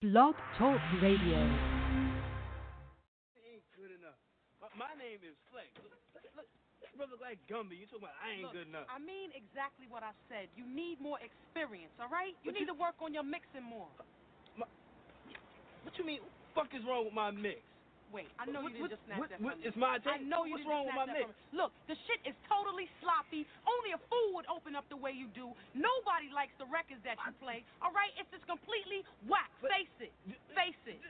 Blog Talk Radio. ain't good enough. My, my name is Flex. Look, look, brother like Gumby. You talking about I ain't Look, good enough. I mean exactly what I said. You need more experience, all right? You But need you- to work on your mixing more. What you mean? What the fuck is wrong with my mix? Wait, I know What- you didn't what- just snatch what- that from me. it's my I know you What's didn't wrong with my that mix? from. Look, the shit is totally sloppy. Only a fool would open up the way you do. Nobody likes the records that you play. All right, it's just completely whack. Face it. Face it.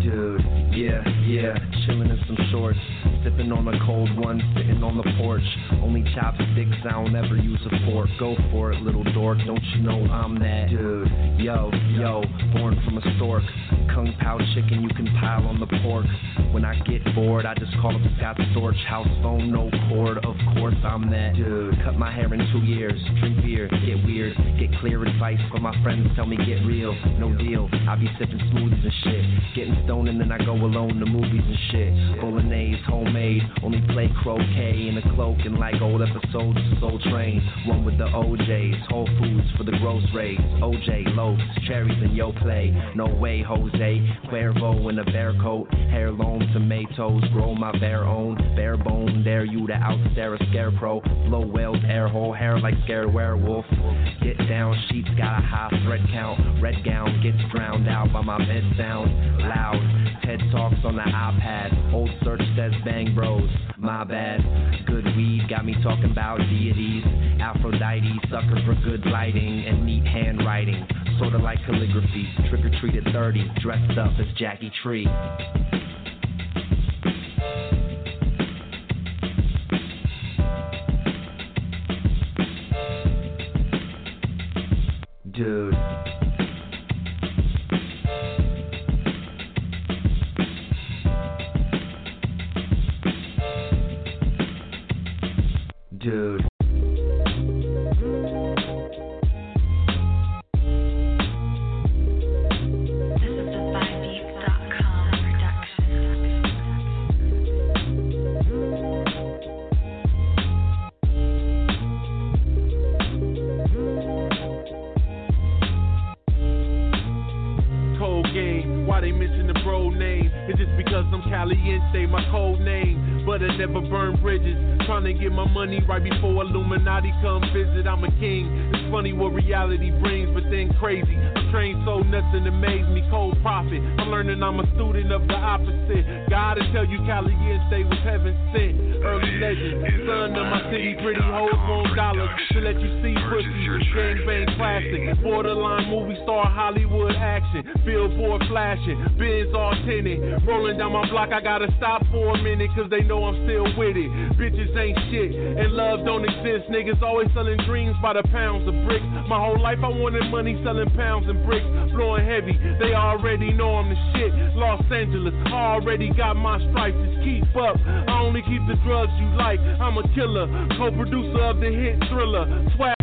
Dude, yeah, yeah, chillin' in some shorts, sipping on a cold one, sitting on the porch. Only chopsticks, I don't ever use a fork. Go for it, little dork, don't you know I'm that dude? Yo, yo, born from a stork. Kung Pao chicken, you can pile on the pork. When I get bored, I just call up Scott Storch. House phone, no cord, of course I'm that dude. Cut my hair in two years, drink beer, get weird, get clear advice from my friends, tell me get real, no deal. I be sipping smoothies and shit, getting stoned and then I go alone to movies and shit. Bolognese, homemade, only play croquet in a cloak and like old episodes of Soul Train. One with the OJs, Whole Foods for the gross rates, OJ loaves, cherries and yo play. No way, Jose, Cuervo in a bear coat, heirloom tomatoes, grow my bare own, bare bone. Dare you to outstare a scarecrow, blow whales, air hole, hair like scared werewolf. Get down, sheep's got a high thread count, red gown gets drowned out by my bed sound, loud. TED talks on the iPad, old search says bang bros. My bad, good weed got me talking about deities. Aphrodite, sucker for good lighting and neat handwriting. Sorta like calligraphy. Trick or treat at 30, dressed up as Jackie Tree. Dude. Tell you Caliente was heaven sent. Early legend, son of my city, pretty hoes on dollars to let you see pussy. Gangbang classic, borderline movie star Hollywood action. Billboard flashing, Benz all tinted. Rolling down my block, I gotta stop for a minute, cause they know I'm still with it. Bitches ain't shit, and love don't exist. Niggas always selling dreams by the pounds of bricks. My whole life I wanted money selling pounds and bricks. Blowing heavy, they already know I'm the shit. Los Angeles, already got my stripes, just keep up. I only keep the drugs you like, I'm a killer. Co producer of the hit thriller. Swag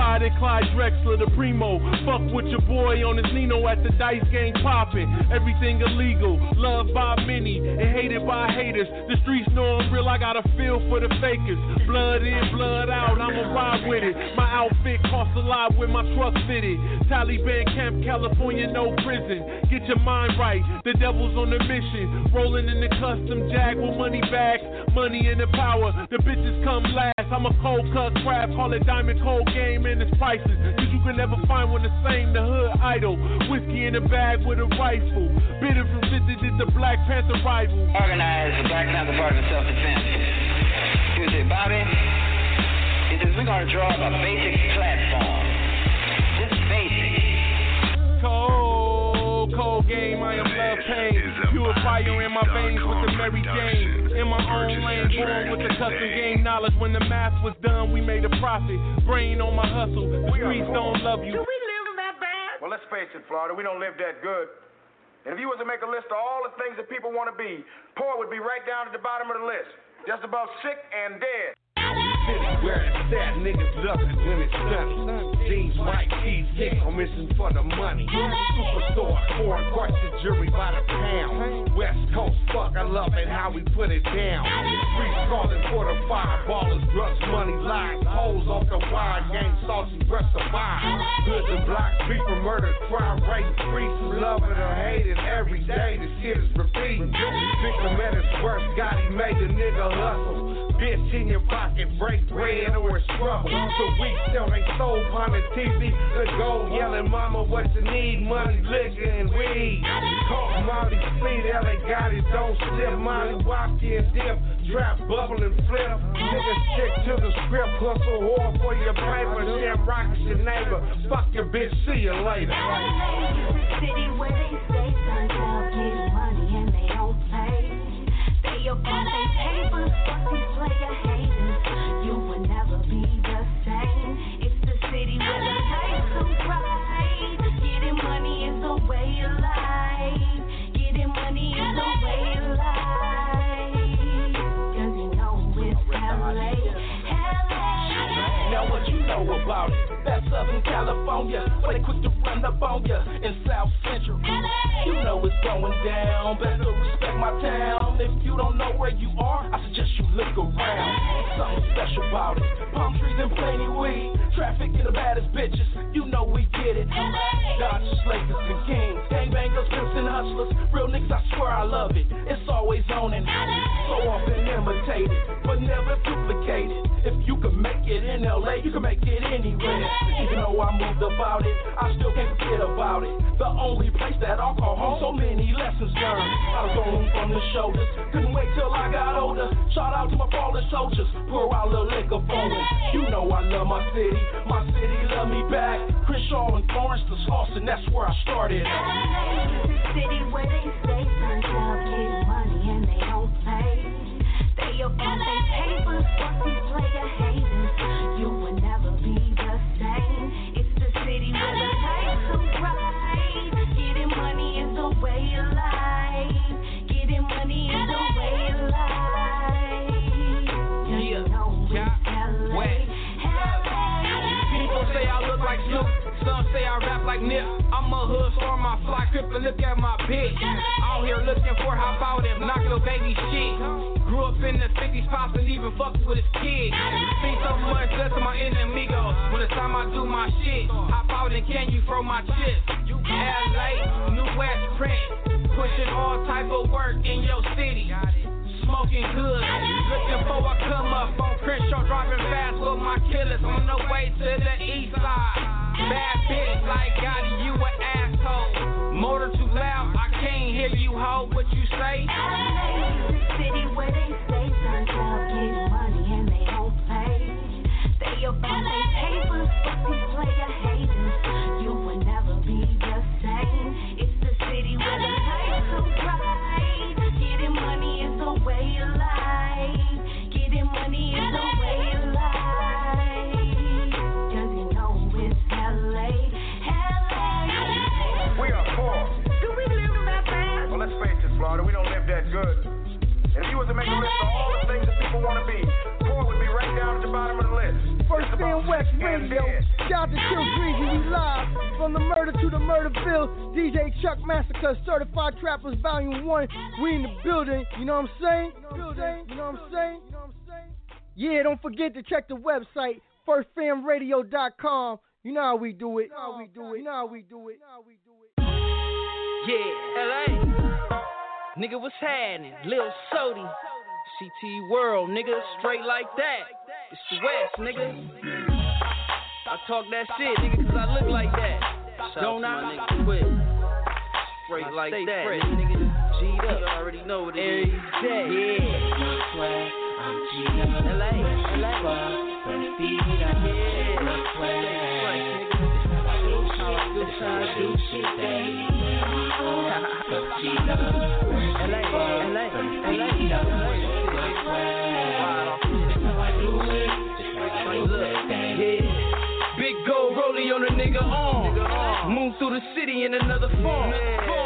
fly to Clyde Drexler, the primo. Fuck with your boy on his Nino at the dice game popping. Everything illegal, loved by many and hated by haters. The streets know I'm real, I got a feel for the fakers. Blood in, blood out, I'ma ride with it. My outfit costs a lot with my truck fitted. Taliban camp, California, no prison. Get your mind right, the devil's on the mission. Rolling in the custom jag with money bags, money and the power. The bitches come last. I'm a cold cut crab, call it diamond cold game and it's priceless. Cause you can never find one the same, the hood idol. Whiskey in a bag with a rifle. Bitter from 50 did the Black Panther rival. Organize the Black Panther Party of Self-Defense. Here's it, Bobby. He says we're gonna draw up a basic platform. Cold, cold game, I am love pain. Pure fire in my veins with the Mary Jane. In my own lane, born with the custom game knowledge. When the math was done, we made a profit. Brain on my hustle. The streets don't love you. Well, let's face it, Florida, we don't live that good. And if you was to make a list of all the things that people want to be, poor would be right down at the bottom of the list. Just about sick and dead. City where it's at. Niggas love it when it's sunny. Jeans, white tees, kick on mission for the money. Superstore, foreign questions, jury by the pound. West Coast, fuck, I love it how we put it down. Streets calling for the fireballers, drugs, money, lies, hoes off the wire, gang, saucy, breast of fire. Hoods and blocks, people murder, crime rate increases, love it or hate it every day. The shit is repeating. Victim at his worst, God, he made the nigga hustle. Bitch in your pocket, break bread or it's trouble. So we still ain't sold on the TV. The gold yelling, mama, what you need? Money, liquor, and weed. Call Molly, speed, LA got it, don't slip. Molly, walk in, dip, trap, bubble, and flip. Niggas stick to the script, hustle hard for your paper. Damn, rock is your neighbor. Fuck your bitch, see you later. City where they stay turned out, getting money Player haters. You will never be the same. It's the city where money is the way of life. Money is the way of know it's LA. LA. Now what you know about it? That's Southern California, where they quick to run up on ya. In South Central, you know it's going down. Better respect my town. If you don't know where you are, I suggest you look around. Something special about it. Palm trees and plenty weed. Traffic and the baddest bitches. You know we get it. Dodgers, Lakers, and Kings. Gangbangers, pimps, and hustlers. Real niggas, I swear I love it. It's always on and so often imitated, but never duplicated. If you can make it in LA, you can make it anywhere. Even though I moved about it, I still can't forget about it. The only place that I'll call home, so many lessons learned. I was on from the shoulders, couldn't wait till I got older. Shout out to my fallen soldiers, pour out little liquor for them. You know I love my city, my city love me back. Chris Crenshaw and Florence to Slauson, that's where I started. City where they money and they don't. They up on they papers, my fly, cripple, look at my bitch. Out here looking for hop out and binocular baby shit, hop out and can you throw my chips? LA, New West print, pushing all type of work in your city. Smoking good, looking for a come up on Crenshaw, driving fast with my killers on the way to the east side. Bad bitch like Gotti, you an asshole. Motor too loud, I can't hear you, ho. What you say? City where they stay turned out, money and they don't pay. They up on to make a list of all the things that people want to be, poor would be right down at the bottom of the list. First It's Fam West Radio. dead. Shout to Chill Greasy, we live from the murder to the murderville. DJ Chuck Massacre, Certified Trappers Volume 1. We in the building, you know what I'm saying? You know what I'm saying? Yeah, don't forget to check the website, firstfamradio.com. You know how we do it. You know how we do it. You know how we do it. Yeah, LA. Nigga, what's happening? Lil Sody. CT World, nigga, straight like that. It's the West, nigga. I talk that shit, nigga, cause I look like that. Don't I? Quit. Straight like that, nigga. G'd up. You already know what it is. Every day. Yeah. I'm G'd up. LA, LA. Big gold rollie on a nigga arm. Move through the city in another form.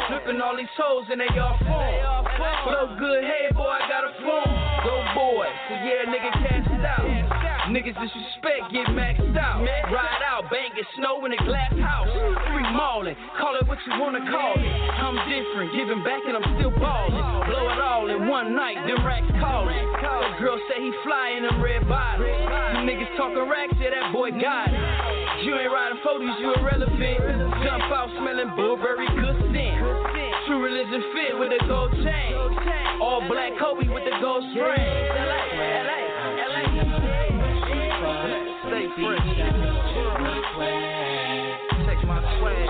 Flipping all these hoes and they all form. Flow good, hey boy, I got a form. Go boy, so yeah, nigga cash it out. Niggas disrespect, get maxed out. Ride out, banging snow in a glass house. Free mauling, call it what you wanna call it. I'm different, giving back and I'm still ballin'. Blow it all in one night, them racks callin'. That girl say he fly in them red bottoms. You niggas talking racks, yeah, that boy got it. You ain't riding 40s, you irrelevant. Jump out smelling Burberry good scent. True religion fit with a gold chain. All black Kobe with the gold string. LA, LA, LA. Fresh. Take my swag.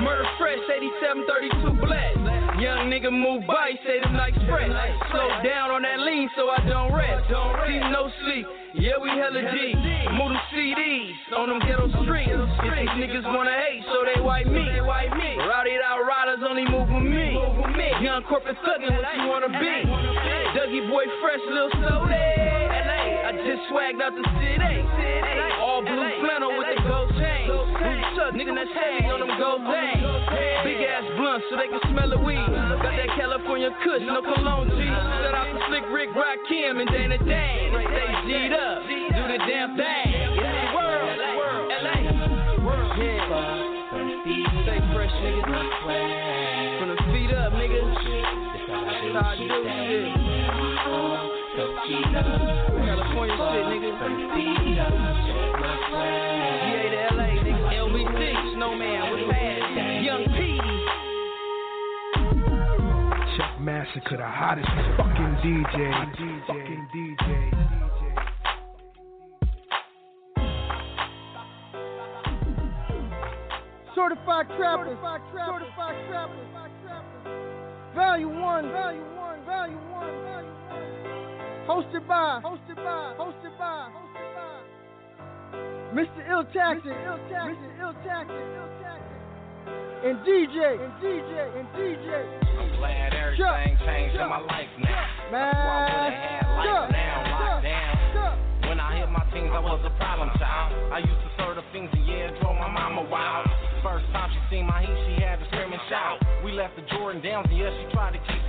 Murder fresh, 8732 black. Young nigga move by, say them nights fresh. Slow down on that lean so I don't rest. See no sleep. Yeah, we hella G. Move the CDs on them ghetto streets. If these niggas wanna hate, so they white me. Rowdy out riders only move with me. Young corporate thuggin', what you wanna be? Dougie boy fresh, little soda. Just swagged out the city. All blue flannel with the gold chain. Nigga, that's heavy on them gold things. Big ass blunt so they can smell the weed. Got that California kush, no cologne G. Shout out to Slick Rick, Rock Kim, and Dana Dane. Stay G'd up, do the damn thing. World, LA, yeah. Stay fresh, nigga. From the feet up, nigga. That's how I do shit. California shit, nigga. GA to LA, nigga. LBC, Snowman, what's bad? Young P. Chuck Massacre, the hottest fucking DJ. Fucking DJ. Certified trappers. Certified trappers. Value one. Value one. Value one. Value one. Hosted by. Hosted by. Hosted by. Hosted by. Mr. Ill Tactic. Ill Tactic. Mr. Ill Tactic. Ill Tactic. And DJ. And DJ. And DJ. I'm glad everything changed in my life now. Man. That's why I would've had life down, locked down. When I hit my teens, I was a problem child. I used to serve the things and yeah, it drove my mama wild. First time she seen my heat, she had to scream and shout. We left the Jordan Downs and yeah, she tried to keep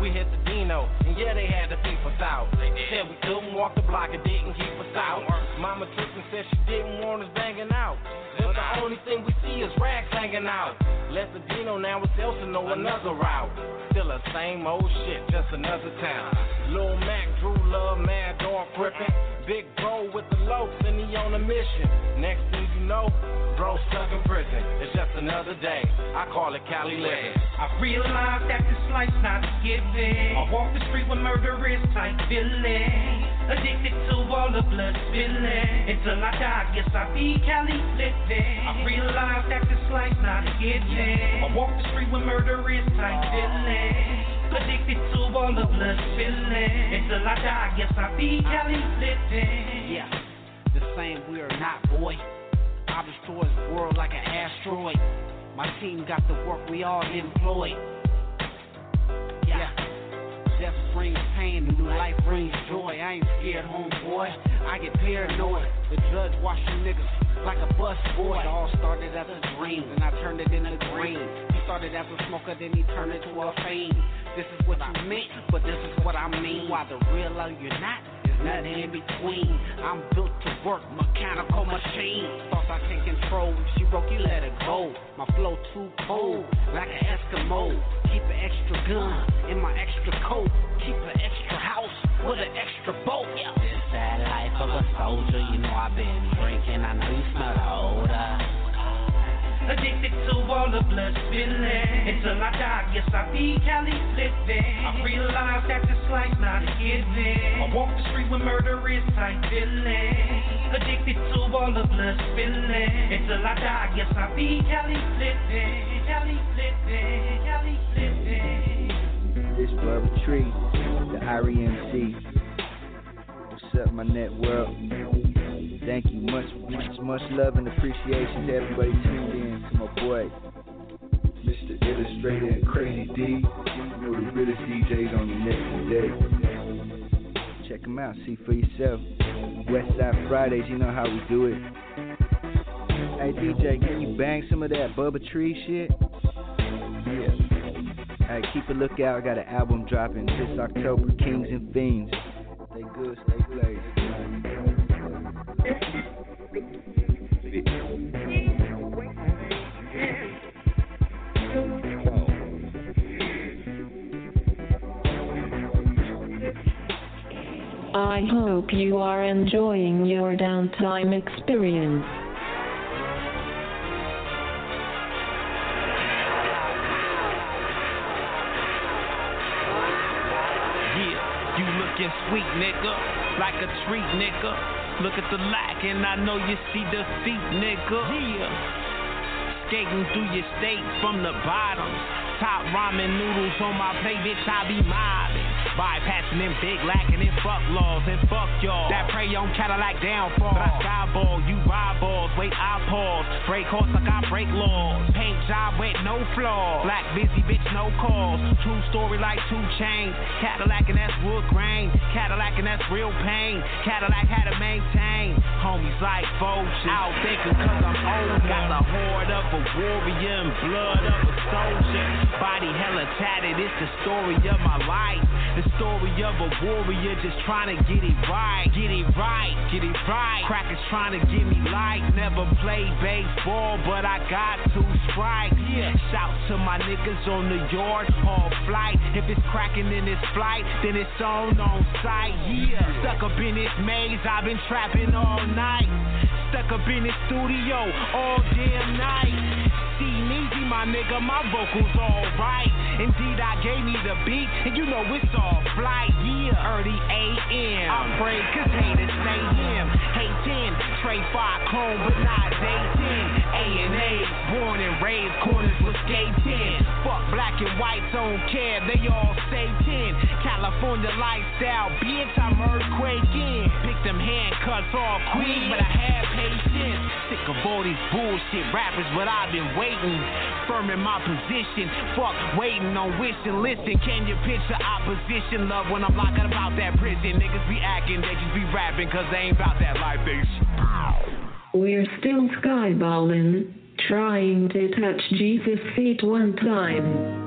We hit the Dino and yeah, they had to keep us out. Said we couldn't walk the block, it didn't keep us out. Mama tripped and said she didn't want us banging out. But the only thing we see is rags hanging out. Left the Dino, now it's Elsinore, another route. Still the same old shit, just another town. Lil Mac, Drew Love, Mad Dog Crippin'. Big bro with the locs and he on a mission. Next thing you know, bro stuck in prison. It's just another day. I call it Cali living. I realize that this life's not a. I walk the street with murderous type feeling. Addicted to all the blood spilling. Until I die, guess I be Cali living. I realize that this life's not a given. I walk the street with murderous type feeling. Addicted to all the blood spilling. Until I die, guess I be Cali living. Yeah, the same we are not, boy. I destroy the world like an asteroid. My team got the work we all employ. Yeah. Death brings pain, new life brings joy. I ain't scared, homeboy. I get paranoid. The judge watching niggas like a bus boy. It all started as a dream, and I turned it into green. He started as a smoker, then he turned into a fiend. This is what you meant, but this is what I mean. Why the real or you're not, nothing in between. I'm built to work, mechanical machine. Thoughts I can't control. If she broke, you let her go. My flow too cold, like an Eskimo. Keep an extra gun in my extra coat. Keep an extra house with an extra boat. Yeah. This that life of a soldier, you know I've been drinking. I know you smell the odor. Addicted to all the blood spilling. Until I die, guess I'll be Cali living. I realize that this life's not a given. I walk the street with murderous type feeling. Addicted to all the blood spilling. Until I die, guess I'll be Cali living. Cali living. Cali living. This Blood Retreat, the Irie MC. What's up, my network? Thank you. Much, much, much love and appreciation to everybody tuned in to my boy, Mr. Illustrator and Crazy D. You know the realest DJs on the net today. Check them out. See for yourself. Westside Fridays, you know how we do it. Hey DJ, can you bang some of that Bubba Tree shit? Yeah. Hey, keep a lookout. I got an album dropping this October, Kings and Fiends. Stay good, stay blazed. I hope you are enjoying your downtime experience. Yeah, you looking sweet, nigga, like a treat, nigga. Look at the lack, and I know you see the feet, nigga. Yeah, skating through your state from the bottom. Top ramen noodles on my plate, bitch, I be mobbing. Bypassing them big lacking and fuck laws and fuck y'all. That prey on Cadillac downfall. But I skyball, you ride balls, wait, I pause. Break horse like I break laws. Paint job with no flaw. Black busy bitch, no calls. True story like two chains. Cadillac and that's wood grain. Cadillac and that's real pain. Cadillac had to maintain. Homies like vultures. Out thinking cause I'm old. Got the horde of a warrior and blood of a soldier. Body hella tatted, it's the story of my life. The story of a warrior just trying to get it right. Get it right, get it right. Crackers trying to give me life. Never played baseball, but I got two strikes. Yeah. Shout to my niggas on the yard, all flight. If it's cracking in this flight, then it's on on sight. Yeah. Stuck up in this maze, I've been trapping all night. Stuck up in this studio all damn night. See easy, my nigga, my vocals alright. Indeed, I gave me the beat, and you know it's all fly year. Early AM. I pray, cause haters say him. Hey 10, Trey 5 cone, but not day 10. A and A, born and raised, corners with skating. Fuck black and white, don't care, they all say 10. California lifestyle, bitch, I'm earthquaking. Pick them handcuffs off, queen, but I have patience. Sick of all these bullshit rappers, but I've been waiting. Firm in my position, fuck waiting on wishing. Listen, can you picture opposition? Love when I'm locking about that prison. Niggas be acting, they just be rapping, cause they ain't about that life, bitch. We're still skyballing, trying to touch Jesus' feet one time.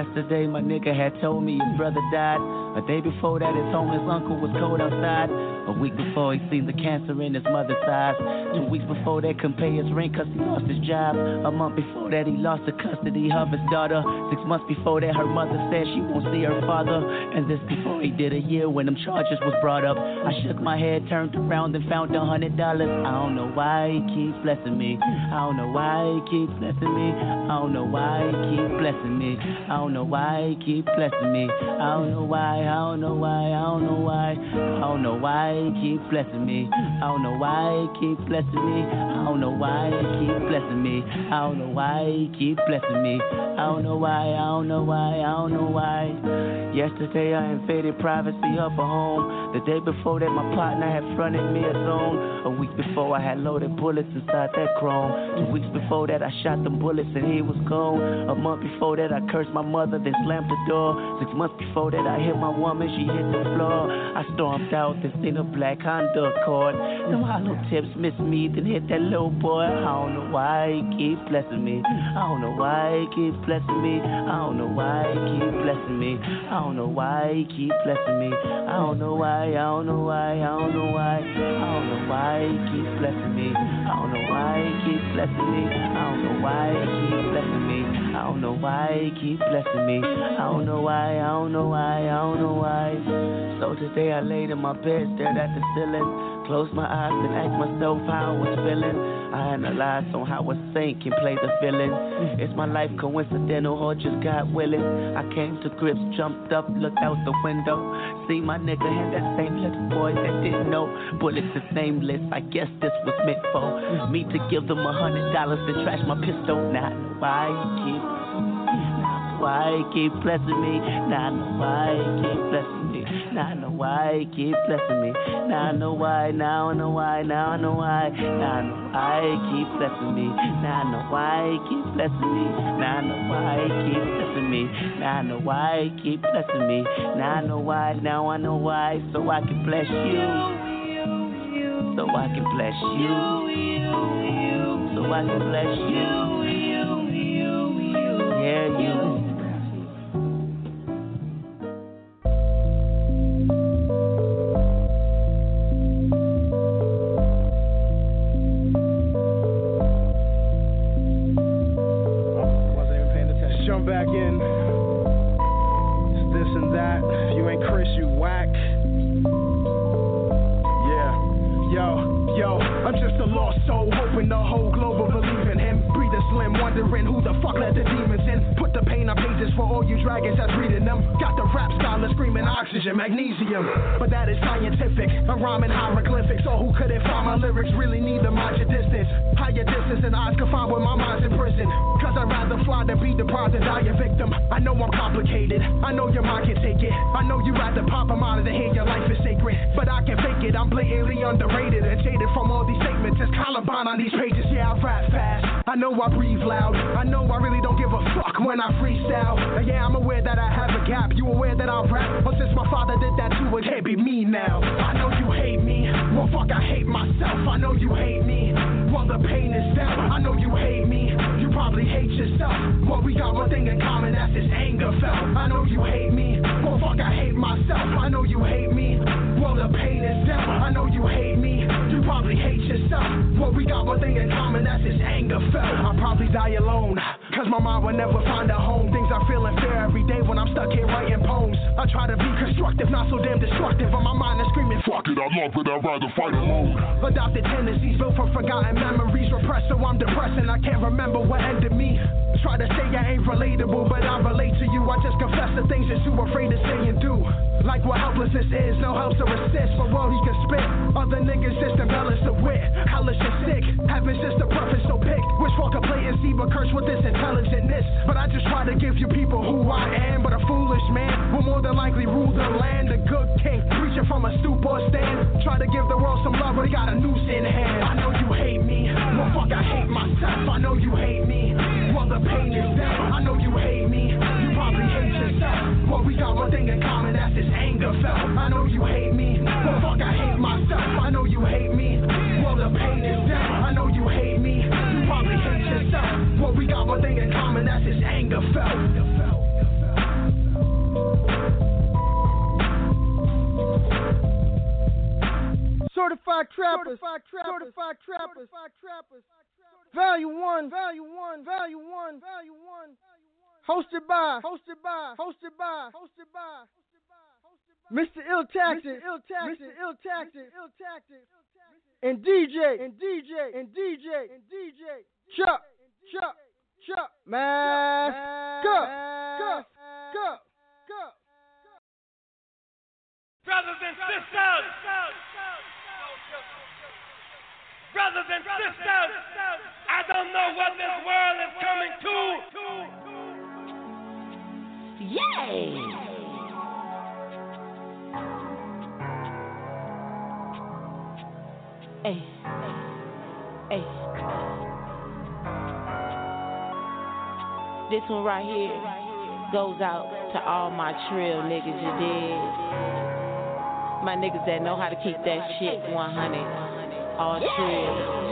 Yesterday, my nigga had told me his brother died. A day before that, his homeless uncle was cold outside. A week before, he seen the cancer in his mother's eyes. Two weeks before that, couldn't pay his rent cause he lost his job. A month before that, he lost the custody of his daughter. Six months before that, her mother said she won't see her father. And this before he did a year when them charges was brought up. I shook my head, turned around, and found a hundred dollars. I don't know why he keeps blessing me. I don't know why he keeps blessing me. I don't know why he keeps blessing me. I don't know why he keeps blessing me. I don't know why, I don't know why, I don't know why. I don't know why he keeps blessing me. I don't know why he keeps blessing me. I don't know why he keeps blessing me. I don't know why he keeps blessing me. I don't know why, I don't know why, I don't know why. Yesterday I invaded privacy of a home. The day before that my partner had fronted me a zone. A week before I had loaded bullets inside that chrome. Two weeks before that I shot them bullets and he was gone. A month before that I cursed my mother then slammed the door. Six months before that I hit my woman, she hit the floor. I stormed out this in a black Honda Accord. Them hollow tips miss me, then hit that little boy. I don't know why he keep blessing me. I don't know why he keep blessing me. I don't know why he keep blessing me. I don't know why he keep blessing me. I don't know why, I don't know why, I don't know why. I don't know why he keep blessing me. I don't know why he keep blessing me. I don't know why he keep blessing me. I don't know why he keep blessing me. I don't know why, I don't know why, I don't know why. So today I laid in my bed, stared at the ceiling, closed my eyes and asked myself how I was feeling. I analyzed on how a saint can play the villain. Is my life coincidental or just God willing? I came to grips, jumped up, looked out the window. See my nigga had that same little boy that didn't know. Bullets is nameless, I guess this was meant for me to give them a hundred dollars to trash my pistol. Not why keep, now I why keep blessing me. not why keep blessing me. Now I know why he keep blessing me. Now I know why, now I know why, now I know why. Now I know why he keep blessing me. Now I know why he keep blessing me. Now I know why he keep blessing me. Now I know why he keep blessing me. Now I know why, now I know why, so I can bless you. So I can bless you. So I can bless you. Yeah, you. Magnesium. But that is scientific. I'm rhyming hieroglyphics. So who couldn't find my lyrics really need to mind your distance. Higher distance than eyes can find when my mind's in prison. Rather fly than be die a victim. I know I'm complicated. I know your mind can take it. I know you rather pop a the here, your life is sacred. But I can fake it. I'm blatantly underrated and jaded from all these statements. It's Columbine on these pages. Yeah, I rap fast. I know I breathe loud. I know I really don't give a fuck when I freestyle. And yeah, I'm aware that I have a gap. You aware that I rap? But since my father did that too, it can't be me now. I know you hate me. Well, fuck, I hate myself. I know you hate me. Well, the pain is felt. I know you hate me. Probably hate yourself. Well, we got one thing in common, that's this anger felt. I know you hate me. Well, fuck, I hate myself. I know you hate me. Well, the pain is dealt. I know you hate me. You probably hate yourself. Well, we got one thing in common, that's this anger felt. I'll probably die alone. Cause my mind will never find a home. Things are feeling fair every day when I'm stuck here writing poems. I try to be constructive, not so damn destructive. But my mind is screaming, fuck it, I love it, I'd rather fight alone. Adopted tendencies built from forgotten memories. Repressed, so I'm depressed and I can't remember what ended me. Try to say I ain't relatable, but I relate to you. I just confess the things that too afraid to say and do. Like what helplessness is, no help to resist, but what he can spit. Other niggas just embellish the wit. Hellish and sick, heaven's just a preface, so pick. Which walk see, but curse with this intelligentness. But I just try to give you people who I am, but a foolish man will more than likely rule the land. A good king, preaching from a stoop or stand. Try to give the world some love, but he got a noose in hand. I know you hate me, well fuck, I hate myself. I know you hate me, well the pain is there. I know you hate me, you probably hate yourself. Well, we got one thing in common, that's this anger felt. I know you hate me, well fuck, I hate myself. I know you hate me, anger felt. Certified trappers, certified trappers, certified trappers, trappers. Value one, value one, value one, value one. Hosted by, hosted by, hosted by, hosted by. Mr. Ill Tactic, Ill Tactic, Mr. Ill Tactic, Ill Tactic, and DJ, and DJ, and DJ, and DJ. Chuck, Chuck, Chuck, Mask, go, go, go, go. Brothers and sisters, brothers and sisters, I don't know what this world is coming to. Yay! Hey, hey. This one right here goes out to all my trill niggas, you did. My niggas that know how to keep that shit 100. All trill.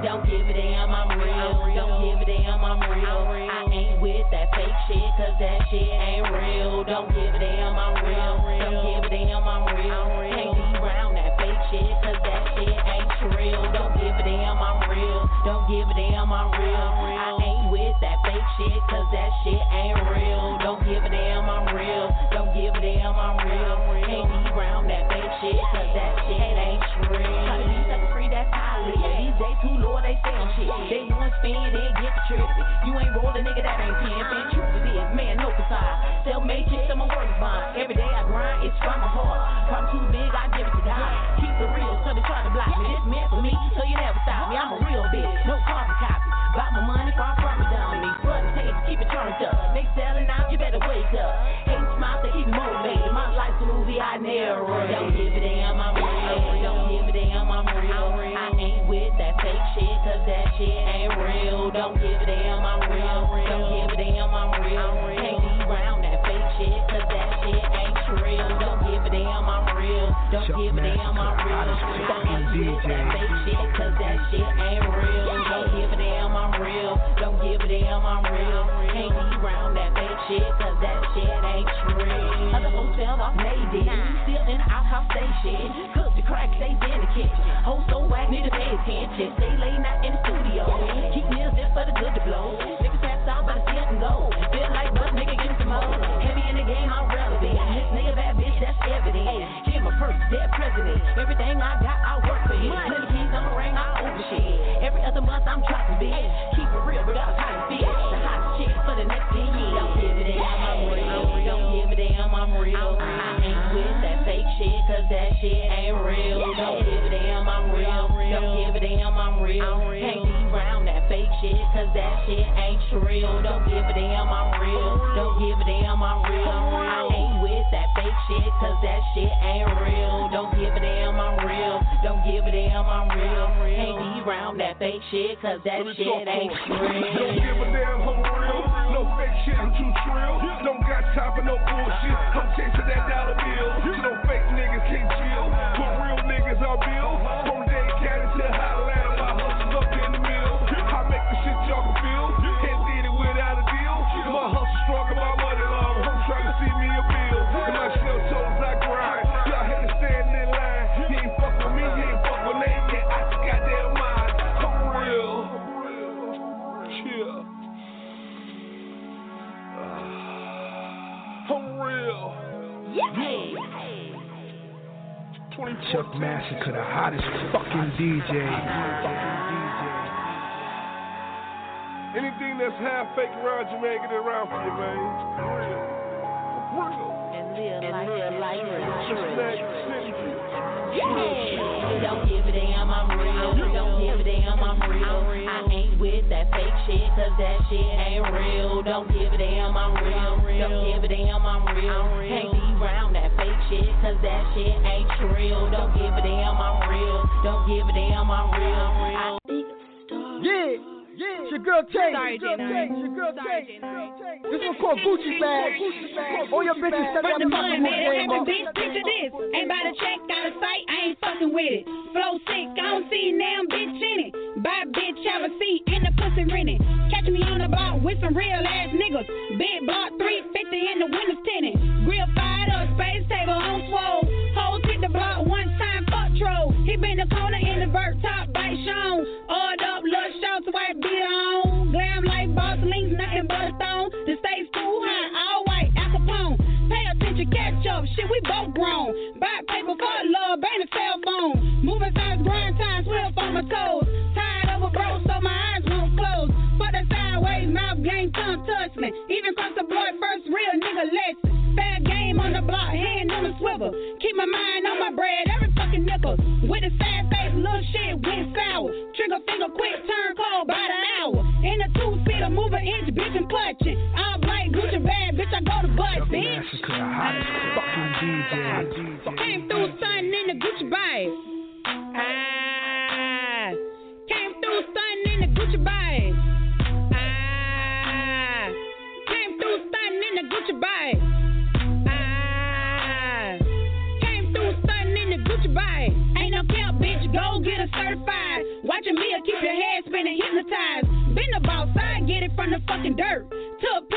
Don't give a damn, I'm real. Don't give a damn, I'm real. I ain't with that fake shit, cause that shit ain't real. Don't give a damn, I'm real. Don't give a damn, I'm real. Can't be around that fake shit, cause that shit ain't real. Don't give a damn, I'm real. Don't give a damn, I'm real. I with that fake shit, cause that shit ain't real. Don't give a damn, I'm real. Don't give a damn, I'm real. Can't be around that fake shit, cause that shit ain't real. Try to be free, that's how. These days too low, they stay shit. They want spin, then get the trip. You ain't roll a nigga that ain't pimpin'. Truth it is, man, no facade. Self-made chicks, I'm a work fine. Every day I grind, it's from my heart. Problem too big, I give it to God. Keep it real, so they try to block me. This meant for me, so you never stop me. I'm a real bitch, no carbon copy. Got my money, far from me, dummy. Blood and taste, keep it turned up. Next selling out, you better wake up. Hate smiles, they keep motivated. My life's a movie I narrate. Don't give a damn, I'm real. Don't give a damn, I'm real. I ain't with that fake shit, cause that shit ain't real. Don't give a damn, I'm real. Don't give a damn, I'm real. Can't be around that fake shit, cause that shit ain't real. Don't give a damn, I'm real. Don't give a damn, I'm real. I'm real. Don't give a damn, I'm real. Don't give a damn, I'm real. Don't give a damn, I'm real. Don't give a damn, I'm real. Don't give a damn, I'm real. Don't give a damn, I'm real. Don't give a damn, I'm real. Don't give a damn, I'm real. Don't give a damn, I'm real give a damn, I'm real. Can't be around that fake shit, cause that shit ain't real. Other hotel off Nadine, still in the outhouse, stay shit. Cook the crack, stay in the kitchen. Host so whack, need to pay attention. Stay late night in the studio. Keep meals just for the good to blow. Niggas pass out by the sit and go. Feel like bust, nigga, me some more. Heavy in the game, I'm relevant. This nigga bad bitch, that's evident. Give my purse, dead president. Everything I got, I work for it. Plenty keys on the ring, I open shit. Every other month, I'm dropping big. Keep it real, how it feel. The hottest chick for the next 10 years. Don't give a damn, I'm real. Don't give a damn, I'm real. I ain't with that fake shit, cause that shit ain't real. Don't give a damn, I'm real. Don't give a damn, I'm real. Can't be around that fake shit, cause that shit ain't real. Don't give a damn, I'm real. Don't give a damn, I'm real. I ain't with that fake shit, cause that shit ain't real. Don't give a damn, I'm real. Don't give a damn, I'm real. Can't be around that fake shit, cause that shit ain't Don't give a damn, I'm real. No fake shit, I'm too trill. Don't got time for no bullshit. Uh-huh. I'm chasing that dollar bill. No fake niggas can't chill. Chuck Massacre, the hottest fucking DJ. Anything that's half fake around you, man, get it around for you, man. Real. Real. And live life Snack City. Don't give a damn, I'm real. Don't give a damn, I'm real. I ain't with that fake shit, cause that shit ain't real. Don't give a damn, I'm real. Don't give a damn, I'm real. Can't be around that fake shit, cause that shit ain't real. Don't give a damn, I'm real. Don't give a damn, I'm real. I Yeah, yeah. It's your girl Tay. Sorry, It's your girl. Tay. It's your girl Sorry, This one called Gucci Bag. All your bitches that the mud, fucking made it game happen, bitch. Picture this. Ain't by the check, got a sight, I ain't fucking with it. Flow sick, I don't see now, bitch in it. Buy bitch, have a seat in the pussy rented. Catch me on the block with some real ass niggas. Big block 350 in the windows tinted. Grill fired up, space table on swole. Hoes hit the block one time, fuck troll. He been the corner in the vert top, bite shown. Oiled up, little shots, white beat on. Glam like boss links, nothing but a stone. The state too high, all white, Al Capone. Pay attention, catch up, shit, we both grown. Buy paper for love, ain't a cell phone. Moving fast, grind time, swift on my toes. Sideways, mouth game, tongue touch me. Even cross the boy, first real nigga lesson. Bad game on the block, hand on the swivel. Keep my mind on my bread, every fucking nickel. With a sad face, little shit went sour. Trigger finger quick, turn cold by the hour. In a two speeder, move an inch, bitch, and. All black, Gucci bag, bitch, I go to butt, bitch. Massacre, the hottest fucking DJ. Came through stunting in the Gucci bag. Ah, came through stunting in the Gucci bag. Through stunting in the Gucci bag. Ah, came through in the Gucci bag. Ain't no cap, bitch, go get a certified. Watching me, keep your head spinning, hypnotized. The get it from the dirt. Took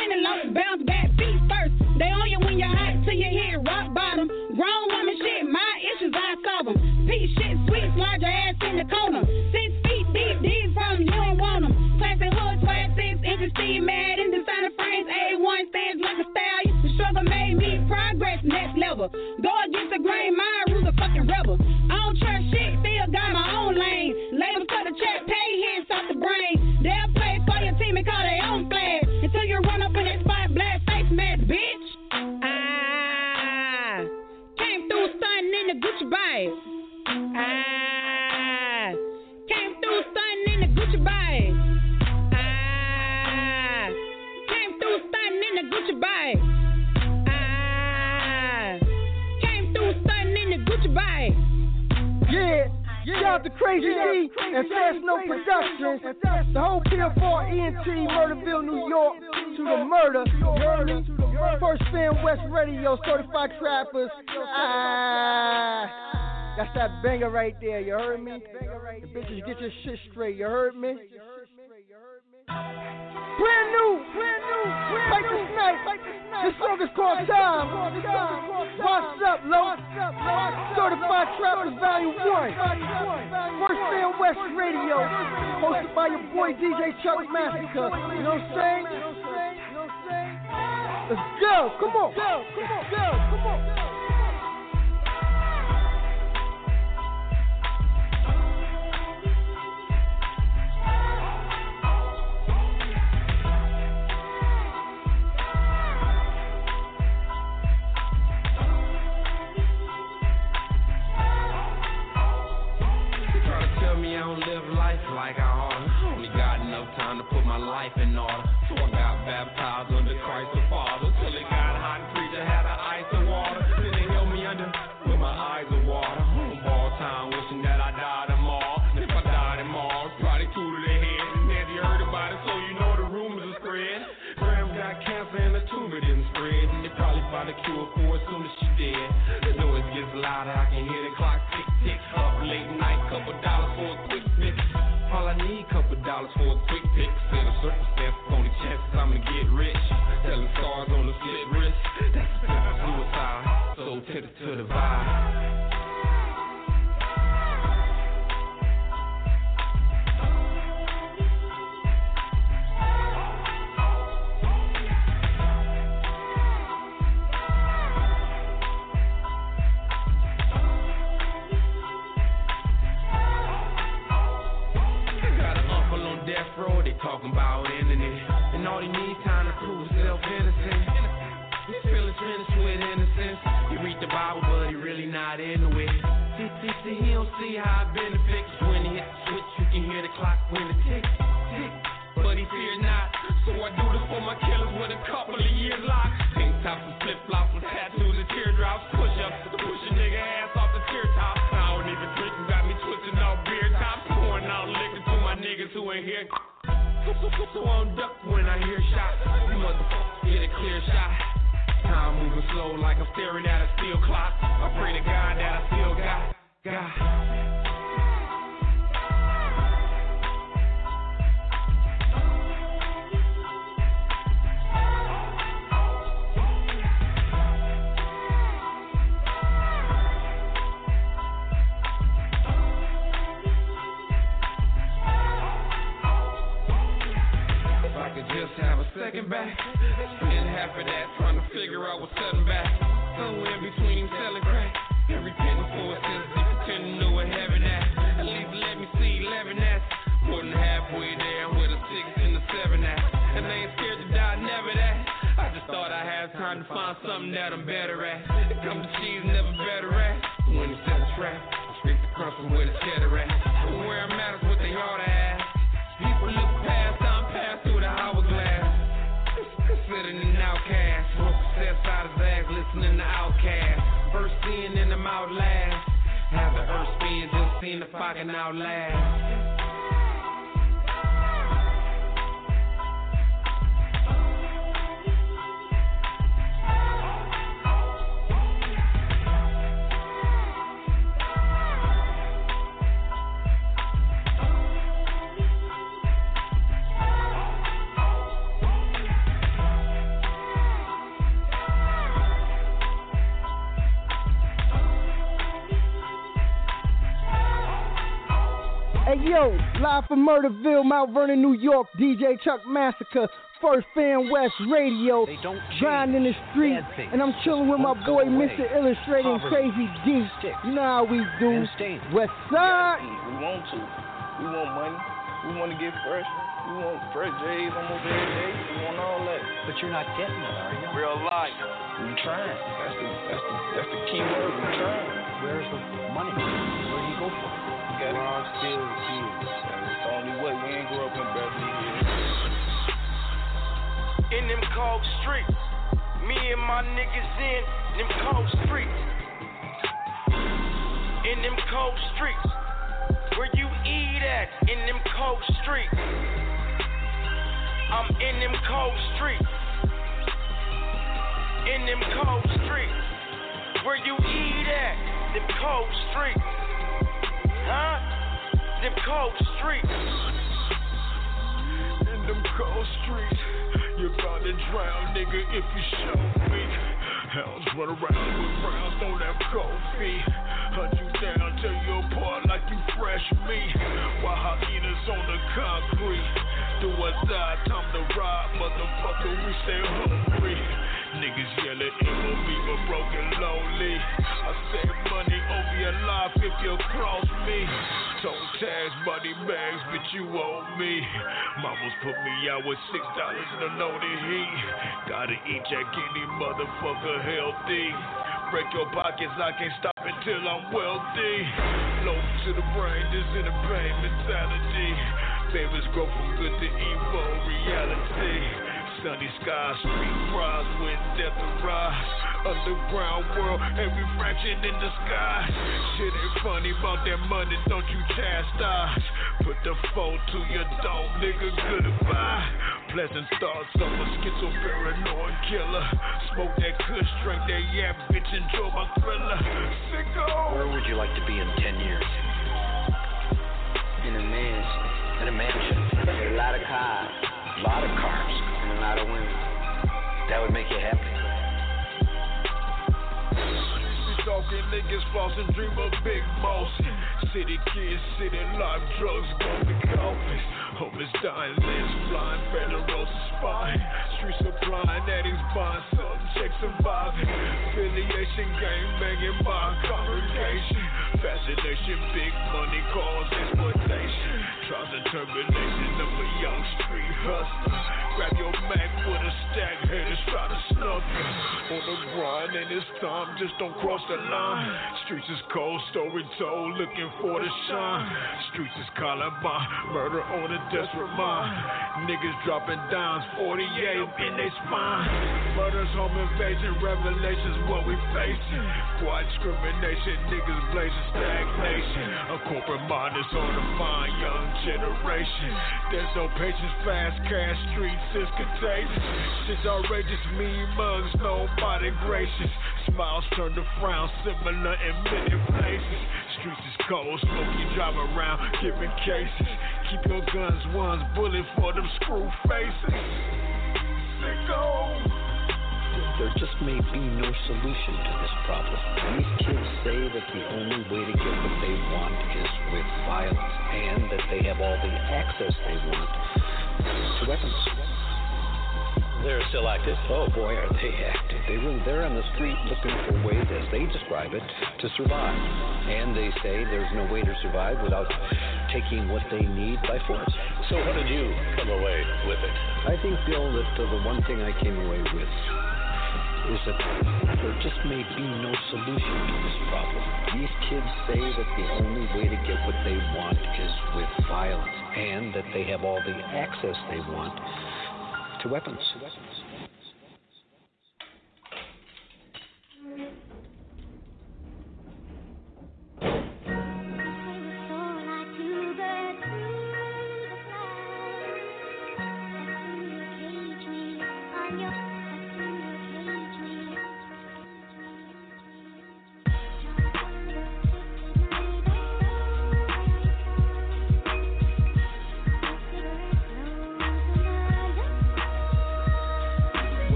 back, feet first. They on you when you're till you hit rock bottom. Grown woman shit, my issues, I. Peace shit, sweet, slide your ass in the corner. Six feet deep, these problems, you don't want them. Inches, Steve mad in designer frames. A1 stands like a stallion. The struggle made me progress, next level. Go against the grain, my rules a fucking rebel. I don't trust shit, still got my own lane. Labels cut the check, pay hits off the brain. They'll play for your team and call their own flag. Until you run up in that spot, black face mask, bitch. Ah, came through stunting in the Gucci bag. Ah, came through stunting in the Gucci bag. through stunting in the Gucci bag. Ah, came through stunting in the Gucci bag. Yeah. Shout out to Crazy D and Fast No Productions, the whole Pill for ENT, Murderville, New York, to the murder. First Fam West Radio, Certified Trappers. Ah. That's that banger right there, you heard me? The bitches get your shit straight, you heard me? Brand new, brand new, fight this night. This song is called Time. What's up, low? Certified Trappers Volume 1. First Fam West Radio. Hosted by your boy DJ Chuck Massacre. You know what I'm saying? Let's go. Come on. Go, come on, go, come on. Like I oughta. Only got enough time to put my life in order. So I got baptized under Christ see benefits. When he hit the switch, you can hear the clock when it tick, tick. But he fear not. So I do this for my killers with a couple of years locked. Pink tops and flip flops with tattoos and teardrops. Push up to push a nigga ass off the tear top. I don't even drink, you got me twisting off beer tops. Pouring out liquor to my niggas who ain't here. So I'm duck when I hear shots. You motherfuckers get a clear shot. Time moving slow like I'm staring at a steel clock. I pray to God that I still got, a second back, spend half of that trying to figure out what's setting back. Somewhere in between selling thought time to find something that I'm better at. Come to cheese, never better at. When it's set a trap, I straight to crunch from where the cheddar at. Where I'm at is what they ought to ask. People look past, I'm past through the hourglass. Considered an outcast. Smoke success out his ass, listening to Outcast. First seeing in them out last. Have the earth spin, just seen the fucking out last. Yo, live from Murderville, Mount Vernon, New York, DJ Chuck Massacure, First Fam West Radio, They don't grind in the street, and I'm chilling with my boy Mr. Illustrating Crazy D. You know how we do. West Side. We want to. We want money. We want to get fresh. We want fresh J's, almost every day. We want all that. But you're not getting it, are you? Real life. We trying. That's the that's the that's the key word. We trying. Where's the money? Where do you go for it? Got it. Still kids. That's the only way. We ain't grow up in Beverly Hills. in them cold streets. Me and my niggas in them cold streets. In them cold streets. Where you eat at? In them cold streets. I'm in them cold streets. In them cold streets. Where you eat at? Them cold streets. Huh? Them cold streets. In them cold streets. You're about to drown, nigga, if you show me. Hounds run around with rounds, don't have cold feet. Hunt you down, tear you apart like you fresh meat. While hyenas on the concrete. Do or die, time to ride, motherfucker, we stay hungry. Niggas yelling MOB but broken lonely. I save money over your life if you cross me. Toe tags, money bags, but you owe me. Mamas put me out with six dollars in a loaded heat. Gotta eat Jack any motherfucker healthy. Break your pockets, I can't stop until I'm wealthy. Low to the brain, this in a pain mentality. Favors grow from good to evil reality. Sunny sky, street rise with death arise. Underground world, every fraction in the sky. Shit ain't funny about that money, don't you chastise. Put the foe to your dome, nigga, goodbye. Pleasant thoughts of a schizo paranoid killer. Smoke that kush, drink that yap, bitch, enjoy my thriller. Sicko. Where would you like to be in 10 years? In a mansion. In a mansion. A lot of cars. A lot of cars. Lot of women. That would make you happy. Talking niggas floss and dream of big. City kids, city life, drugs, coffins. Homeless dying, blind, federal. Street supplying, addicts buying, surviving. Affiliation, banging, my congregation. Fascination, big money cause exploitation. Trials and tribulation of a young street hustler. Grab your Mac with a stack, haters try to snuff you. On the grind, and it's time, just don't cross the line. Streets is cold, story told, looking for the shine. Streets is by murder on a desperate mind. Niggas dropping dimes, 48 in they spine. Murders, home invasion, revelations, what we facing. Quiet discrimination, niggas blazing stagnation. A corporate mind is on the fine young generation. There's no patience, fast cash, streets is contagious. Shit's outrageous, mean mugs, nobody gracious. Smiles turn to frowns, similar in many places. Streets is cold, smoky, drive around, giving cases. Keep your guns ones, bullet for them screw faces. Sicko. There just may be no solution to this problem. These kids say that the only way to get what they want is with violence, and that they have all the access they want to weapons. They're still active. Oh boy, are they active! They really, they're on the street looking for ways, as they describe it, to survive. And they say there's no way to survive without taking what they need by force. So, what did you come away with it? I think, Bill, that uh, the one thing I came away with is that there just may be no solution to this problem. These kids say that the only way to get what they want is with violence, and that they have all the access they want to weapons.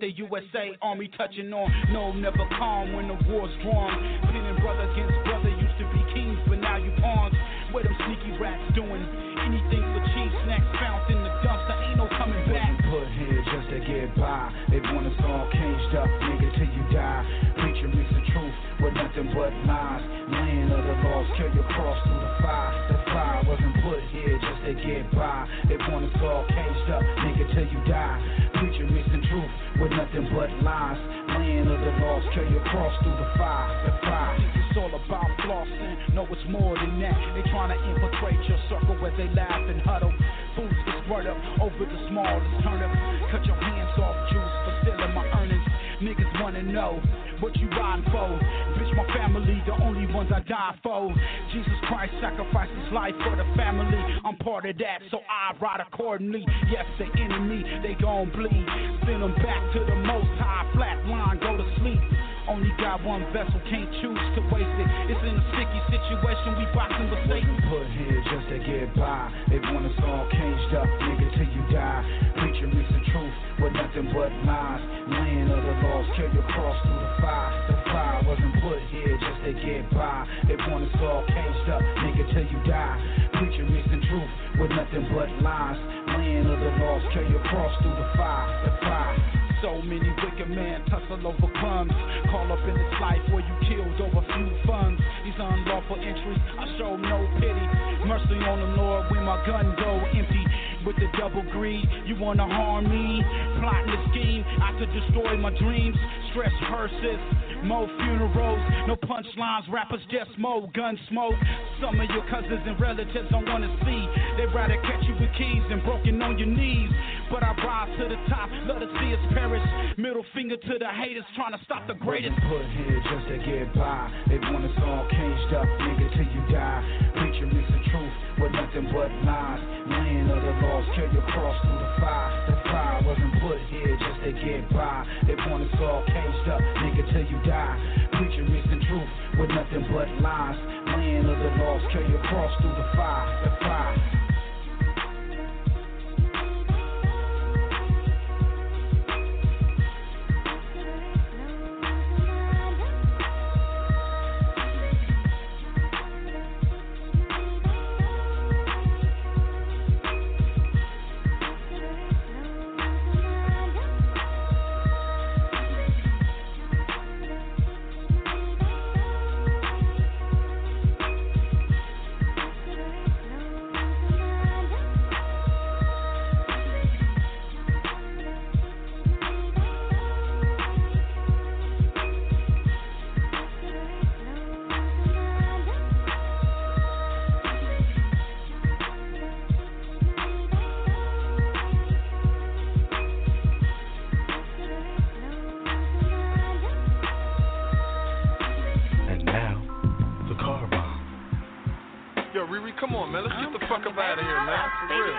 the USA Army touching on. No, never calm when the war's drawn. Pinning brother against brother used to be kings, but now you pawns. What them sneaky rats doing? Anything for snacks found in the dumpster. Ain't no coming back. Put here just to get by. They want us all caged up, nigga, till you die. Preacher the truth with nothing but lies. Land of the lost, carry your cross through the fire. The fire wasn't put here just to get by. They want us all caged up, nigga, till you die nothing but lies. Land of the lost, carry your cross through the fire. The fire. It's all about flossing. No, it's more than that. They trying to infiltrate your circle as they laugh and huddle. Fools get spread up over the smallest turnip. Cut your hands wanna know what you riding for. Bitch, my family, the only ones I die for. Jesus Christ sacrificed his life for the family. I'm part of that, so I ride accordingly. Yes, the enemy, they gon' bleed. Send them back to the most high, flat line, go to sleep. Only got one vessel, can't choose to waste it. It's in a sticky situation, we boxing with Satan. Put here just to get by. They want us all caged up, nigga, till you die. Preacher mixing truth with nothing but lies. Land of the lost, carry your cross through the fire. The fire wasn't put here just to get by. They want us all caged up, nigga, till you die. Preacher mixing truth with nothing but lies. Land of the lost, carry cross through the fire. The fire. So many wicked men tussle over crumbs. Call up in this life where you killed over few funds. These unlawful entries, I show no. Mercy on the Lord when my gun go empty. With the double greed, you wanna harm me. Plotting the scheme, I could destroy my dreams. Stress hearses, more funerals, no punchlines. Rappers just more gun smoke. Some of your cousins and relatives don't wanna see. They'd rather catch you with keys than broken on your knees. But I rise to the top, let us see us perish. Middle finger to the haters, trying to stop the greatest. Put here just to get by. They want us all caged up, nigga, till you die. Preacher mixing truth with nothing but lies. Land of the lost, carry your cross through the fire. The fire wasn't put here just to get by. They want us all caged up, nigga, till you die. Preacher mixing truth with nothing but lies. Land of the lost, carry your cross through the fire. The fire. Yo, come on, man. Let's get the fuck up out of here, man. For real.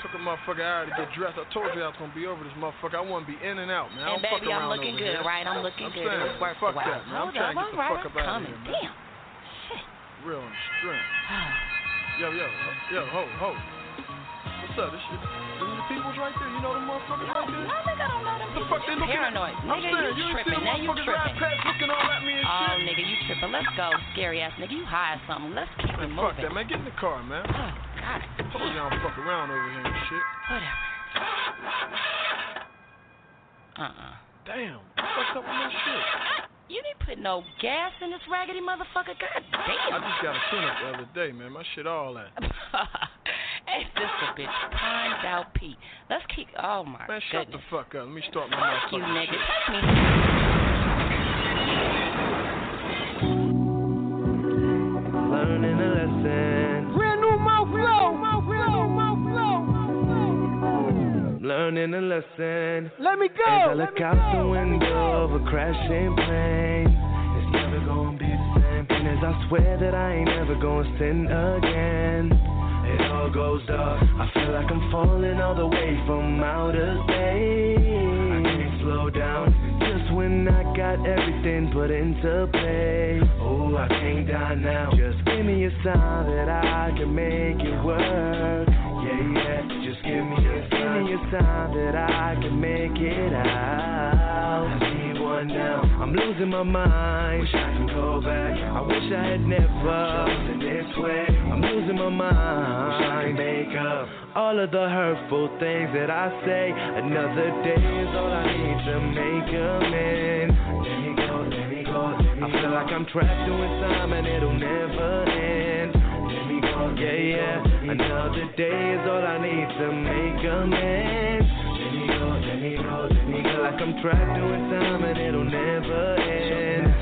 Took a motherfucker out to get dressed. I told you I was gonna be over this motherfucker. I want to be in and out, man. I And don't fuck baby, I'm looking good, here. right? I'm looking I'm good. Saying, worth fuck that, man. I'm trying to get the all fuck right, up out of coming. here, man. Damn. Real and strength. Yo, yo, yo, ho, ho. What's up? This shit. Them the people's right there. You know them motherfuckers right there? No, nigga, I don't The fuck they looking paranoid. at? I'm Nigga, saying, you you tripping. Now you tripping. looking all at me and Oh, shit. nigga, you tripping. Let's go. Scary ass nigga, you high or something. Let's keep it moving. fuck that, man. Get in the car, man. Oh, God. Told you I don't fuck around over here and shit. Whatever. Uh-uh. Damn. What's up with my shit? You didn't put no gas in this raggedy motherfucker. God damn. I just got a tune up the other day, man. My shit all that. Ain't this a bitch primed out Pete? Let's keep. Oh my Man, shut goodness. the fuck up. Let me start my Fuck you, nigga. shit. Take me. Learning a lesson. Learning a lesson. Let me go. As I look out the window of a crashing plane, it's never gonna be the same. And as I swear that I ain't never gonna sin again, it all goes dark. I feel like I'm falling all the way from outer space. Slow down. Just when I got everything put into play. Oh, I can't die now. Just give me a sign that I can make it work. Yeah, yeah. Just give me a give me a sign that I can make it out. I need one now. I'm losing my mind. Wish I could go back. I wish I had never chosen this way. I'm losing my mind. Wish I could make up all of the hurtful things that I say. Another day is all I need to make amends. Let me go, let me go, let me I feel like I'm trapped doing time and it'll never end. Let me go, yeah, yeah. Another day is all I need to make amends. Me go, let me go, let me go. Like I'm trapped doing time and it'll never end.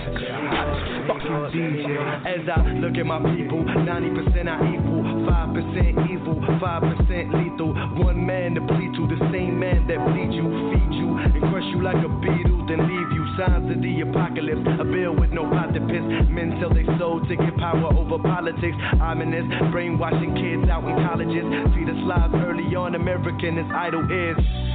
Fucking DJ. As I look at my people, 90% are equal, 5% evil, 5% lethal. One man to bleed to, the same man that bleed you, feed you, and crush you like a beetle, then leave you. Signs of the apocalypse, a bill with no plot to piss. Men sell their soul to get power over politics. Ominous, brainwashing kids out in colleges. See the slides early on, American as idol is.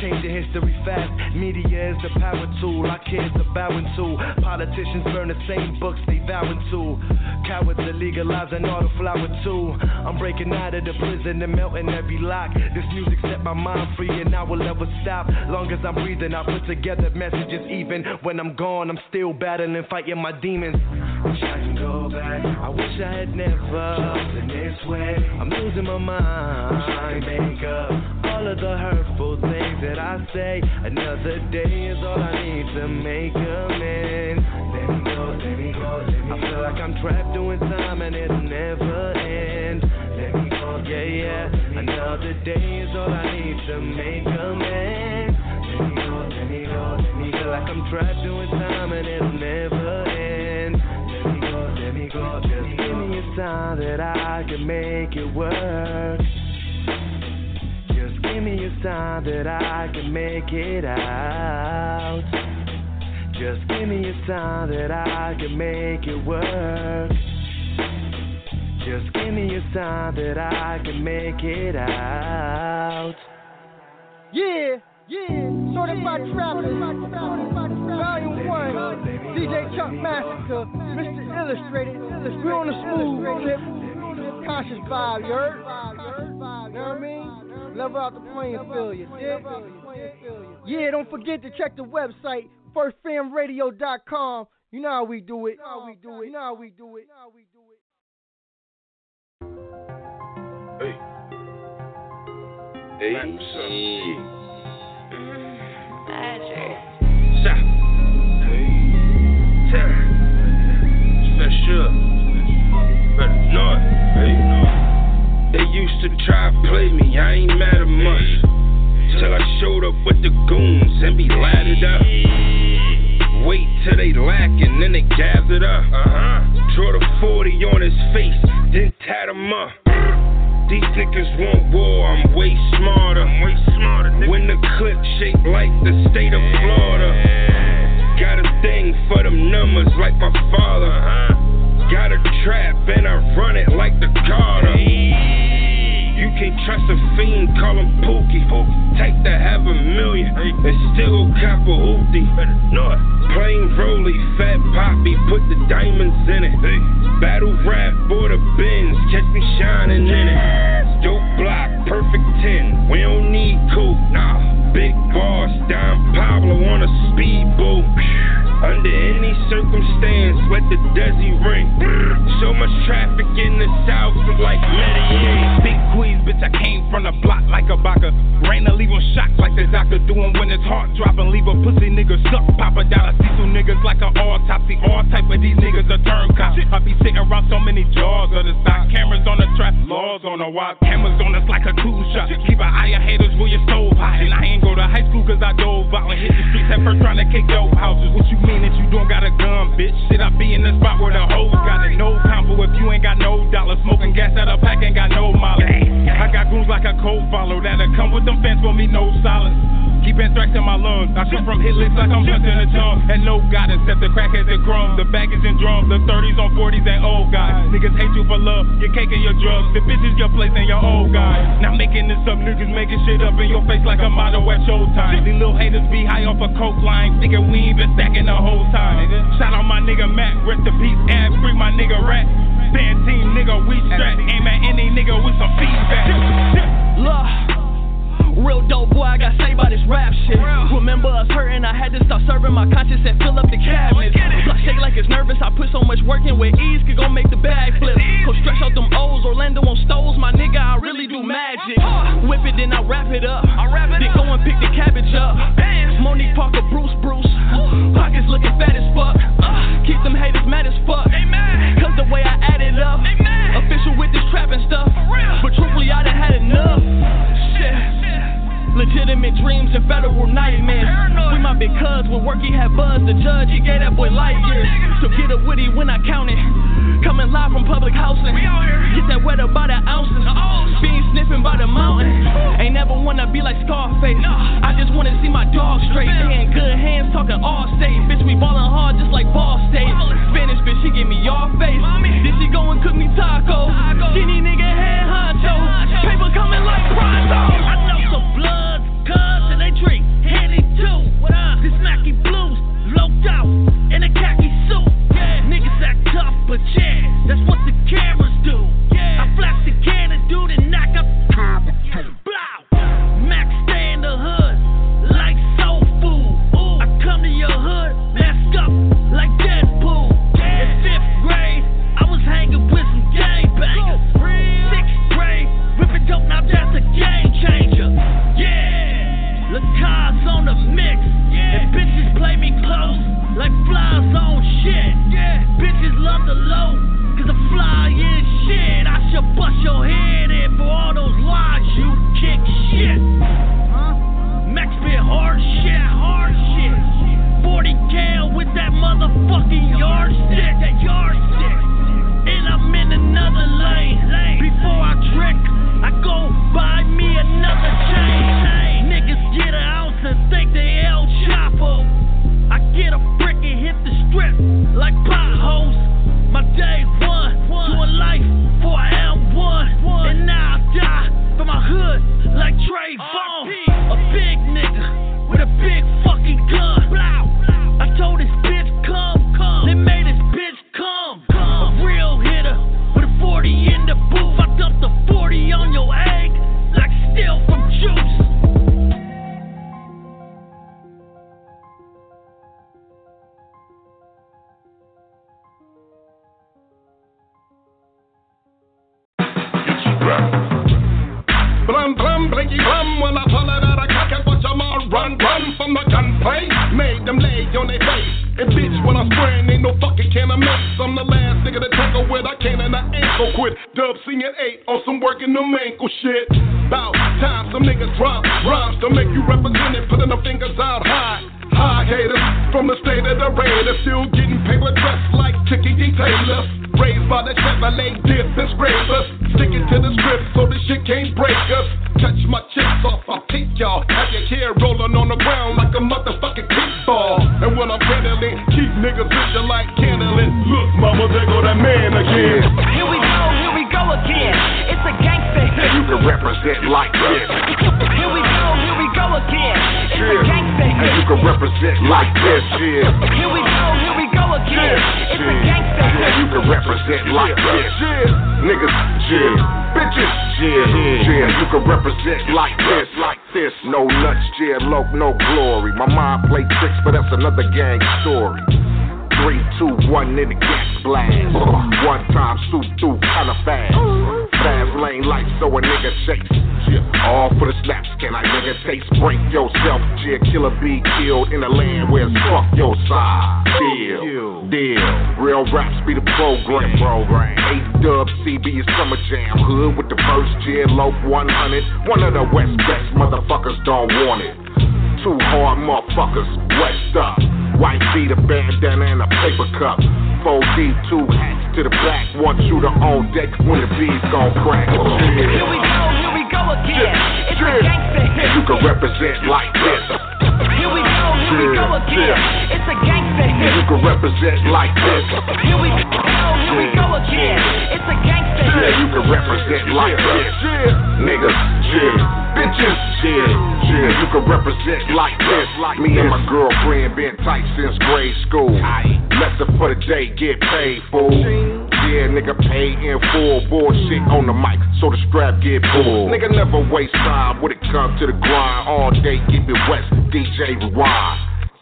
Changing history fast. Media is the power tool. Our kids are bowing to. Politicians burn the same books they vowing to. Cowards are legalizing all the flower too. I'm breaking out of the prison and melting every lock. This music set my mind free and I will never stop. Long as I'm breathing, I put together messages. Even when I'm gone, I'm still battling, fighting my demons. Wish I could go back. I wish I had never chosen this way. I'm losing my mind. I make up all of the hurtful things that I say. Another day is all I need to make amends. Let me go, let me go, let me go. I feel like I'm trapped doing time and it'll never end. Let me go, yeah, yeah. Another day is all I need to make amends. Let me go, let me go, let me feel like I'm trapped doing time and it'll never end. Let me go, let me go, just give me a sign that I can make it work. Give me a sign that I can make it out. Just give me a sign that I can make it work. Just give me a sign that I can make it out. Yeah, yeah, certified trappers, volume one, DJ Chuck Massacure, Mr. Illustrated, we on the smooth tip, conscious vibe, you heard? You know what I mean? Level out the playing field, you dig? Yeah, don't forget to check the website, firstfamradio.com. You know how we do it. You know how we do it. You know how we do it. You how we do it. Hey. Hey, shit. Magic. Shot. Hey. Time. Special. Better not. Hey. They used to try to play me, I ain't mad at much. Till I showed up with the goons and be laddered up. Wait till they lacking, then they gathered up. Uh-huh. Draw the 40 on his face, then tat him up. These niggas want war, I'm way smarter. I'm way smarter when the clip shaped like the state of Florida. Got a thing for them numbers like my father. Got a trap and I run it like the Carter. You can't trust a fiend, call him Pookie. Take to have a million and still cop a hoopty. Plain Rolly, fat poppy, put the diamonds in it. Battle rap for the bins, catch me shining in it. Dope block, perfect 10. We don't need coupe, nah. Big boss, Don Pablo on a speedboat. Under any circumstance, let the Desi ring. So much traffic in the south, like Medellin. Big squeeze, bitch, I came from the block like a baka. Rain to leave him shocked like the doctor doing when his heart dropping. Leave a pussy nigga suck, pop a dollar. See two niggas like an autopsy. All type of these niggas are turn cops. I be sitting around so many jaws of the stock. Cameras on the trap, laws on the wild. Cameras on us like a two shot. Keep an from hit lists like I'm just in the tongue. And no God except the crackheads and crumbs. The baggage and drums. The 30s on 40s and old guys. Niggas hate you for love. Your cake and your drugs. The bitches your place and your old guys. Now making this up. Niggas making shit up in your face like a model at showtime. These little haters be high off a coke line. Thinking we ain't been stacking the whole time. Shout out my nigga Matt. Rest in peace. And free my nigga Rat. Stand team nigga. We strap. Aim at any nigga with some feedback. Look. Real dope boy, I got saved by this rap shit. Remember us hurting, I had to stop serving my conscience and fill up the cabinets. Block shake like it's nervous. I put so much work in with ease, could go make the bag flip. Go stretch out them O's, Orlando on stoves. My nigga, I really do magic. Whip it, then I wrap it up. Then go and pick the cabbage up. Monique Parker, Bruce, Bruce. Pockets looking fat as fuck. Keep them haters mad as fuck. Cause the way I add it up. Official with this trapping stuff. But truthfully, I done had enough. Legitimate dreams and federal nightmares. We my big cuz with work he had buzz. The judge he gave that boy light years. So get a witty when I count it. Coming live from public housing. Get that weather by the ounces. Being sniffing by the mountain. Ain't never wanna be like Scarface. I just wanna see my dog straight. They in good hands talking all state. Bitch, we ballin' hard just like Ball State. Spanish bitch, she give me your face. Then she go and cook me tacos. Skinny nigga head honcho. Paper coming like pronto. Drink up? This Mackie Blues, loped out love the low, cause the fly is shit. I should bust your head in for all those lies you kick shit. Huh? Max been hard shit, hard shit. 40 cal with that motherfucking yardstick, that yardstick. And I'm in another lane. Before I trick, I go buy me another chain. Niggas get an ounce and think they El Chapo. I get a brick and hit the strip like. My to tangle with. I can't and I ain't gon' quit. Dub singing eight on some working them ankle shit. Bout time some niggas drop rhymes to make you represent it, putting them fingers out high. High haters from the state of the Raiders, still getting paper dressed like Chicky D. Taylor. Raised by the Chevrolet dip and scrapers. Sticking to the script so this shit can't break us. Touch my chips off, I'll take y'all. Have your hair rolling on the ground like a motherfucking kickball. And when I'm pedaling, keep niggas vision like candling. Look, mama, there go that man again. Here we go, here we go again. It's a gangster hit. You can represent like this. Here we go, here we go again. It's a Yeah. gangster And you can represent like this, yeah. Here we go, here we go again. It's a gangster Yeah, hit. you can represent like this. Niggas, yeah. Bitches, yeah. Yeah, you can represent like this, like this. No nuts, yeah, low, no glory. My mind play tricks, but that's another gang story. Three, two, one in the gas blast. One time, shoot through kinda fast. Fast lane life, so a nigga chase. Yeah, all for the slaps, can I nigga taste? Break yourself, yeah, killer be killed in a land where it's fuck your side. Deal, deal. Real raps be the program. program. A dub CB is summer jam. Hood with the first year, low 100. One of the West best motherfuckers don't want it. Two hard motherfuckers, west up. White beat, a bandana, and a paper cup. 4D, two hats to the back. One shooter on deck when the bees gon' crack. Here we go, here we go again. It's a gangster hit. You can represent like this. Here we go, here we go again. It's a gangster hit. You can represent like this. Here we go, here we go again. It's a gangster Yeah, hit. you can represent like this. Niggas, yeah. Bitches, yeah. Yeah, you can represent like this. Like me and my girlfriend been tight since grade school. Lesson for the day, get paid, fool. Yeah, nigga pay in full. Bullshit on the mic, so the strap get full. Nigga never waste time when it comes to the grind. All day, keep it west, DJ rewind.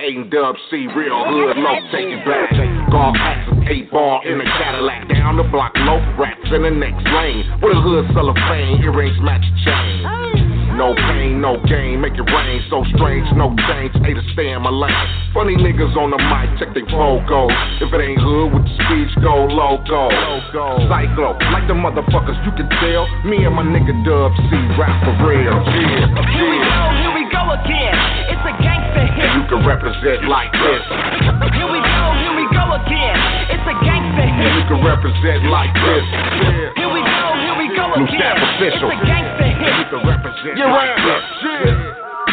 Aiden Dub C, real hood, low, take it back. Golf axes, eight ball in a Cadillac. Down the block, low rats in the next lane. With a hood fame, earrings match chain. No pain, no gain, make it rain. So strange, no change, A to stay in my lane. Funny niggas on the mic, check they vocals. If it ain't hood with the speech, go loco. Cyclo, like the motherfuckers, you can tell. Me and my nigga Dub C rap for real. Yeah, Here we go, here we go again. It's a gangster hit. You can represent like this. Here we go, here we go again. It's a gangster hit. You can represent like this. Yeah. Here we go, here we New again. staff official. It's a gangster hit. You can represent Yeah, like right. this.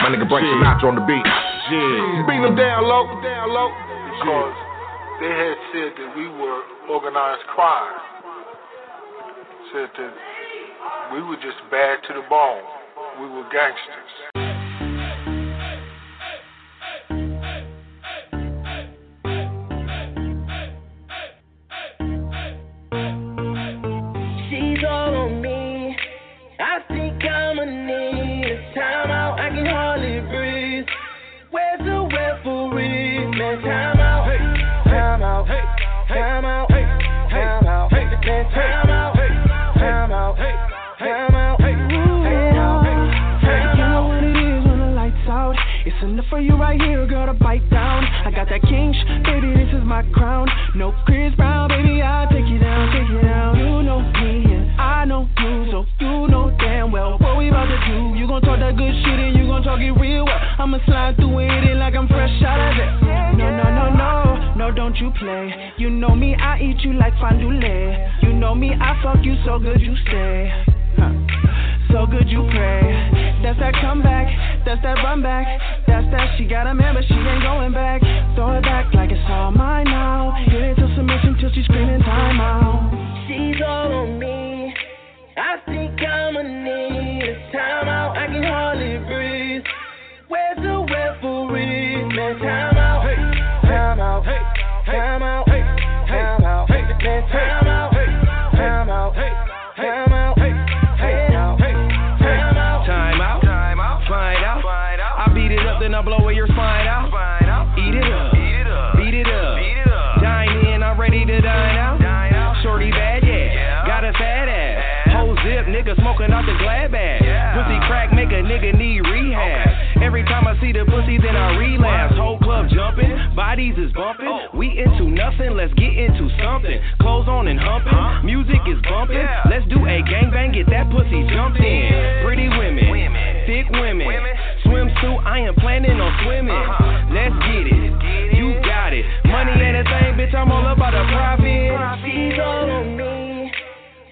My nigga Frank Sinatra on the beat. Yeah. Beat them down low, down low. because they had said that we were organized crime. Said that we were just bad to the bone. We were gangsters. My crown. No Chris Brown, baby, I'll take you down, take you down. You know me and I know you, so you know damn well what we about to do. You gon' talk that good shit and you gon' talk it real well. I'ma slide through it in like I'm fresh out of it. No, no, no, no, no, don't you play. You know me, I eat you like fondue. You know me, I fuck you so good you stay. Huh. So good you pray. That's that comeback. That's that run back. That's that she got a man, but she ain't going back. Throw it back like it's all mine now. Get into submission till she's screaming time out. She's all on me. I think I'ma need a timeout. I can hardly breathe. Where's the referee? Man. Time See the pussy, then I relapse. Whole club jumping, bodies is bumping. We into nothing, let's get into something. Clothes on and humping, music is bumping. Let's do a gangbang, get that pussy jumped in. Pretty women, thick women, swimsuit. I am planning on swimming. Let's get it, you got it. Money ain't a thing, bitch. I'm all about a profit. She's all on me.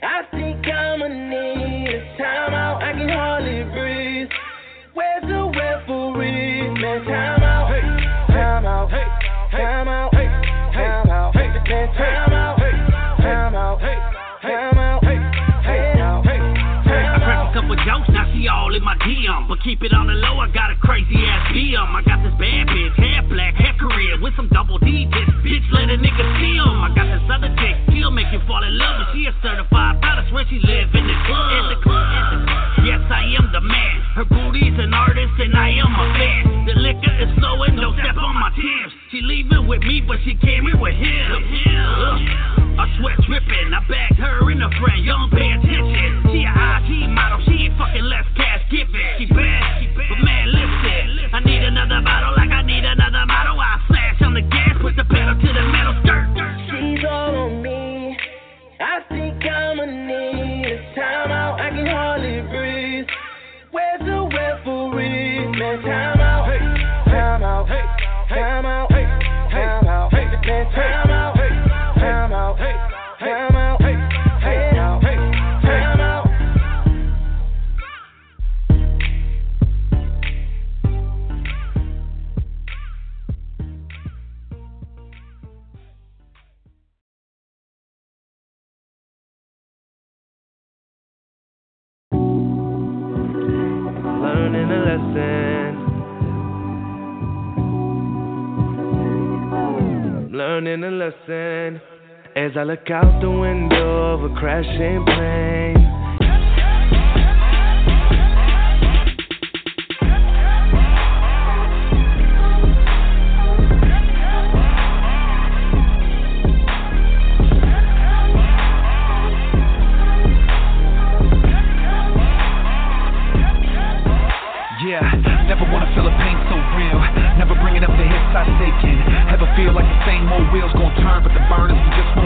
I think I'ma need a timeout. I can hardly the referee? Man, time out. Time out. Time out. Time out. Man, time out. Time out. Time out. I cracked a couple jokes, now she all in my DM. But keep it on the low, I got a crazy ass DM. I got this bad bitch, hair black, hair Korean, with some double D. Bitch, let a nigga see 'em. I got this other chick, she'll make you fall in love. But she a certified pilot, where she live and I am a fan. The liquor is flowing, don't step on my tears. She leaving with me, but she came in with him. Ugh. I sweat dripping, I bagged her and a friend, you don't in the lesson. As I look out the window of a crashing plane. Yeah, never wanna feel a pain so real. Never bringing up the hits I've taken. Ever feel like the same old wheels gonna turn, but the burners just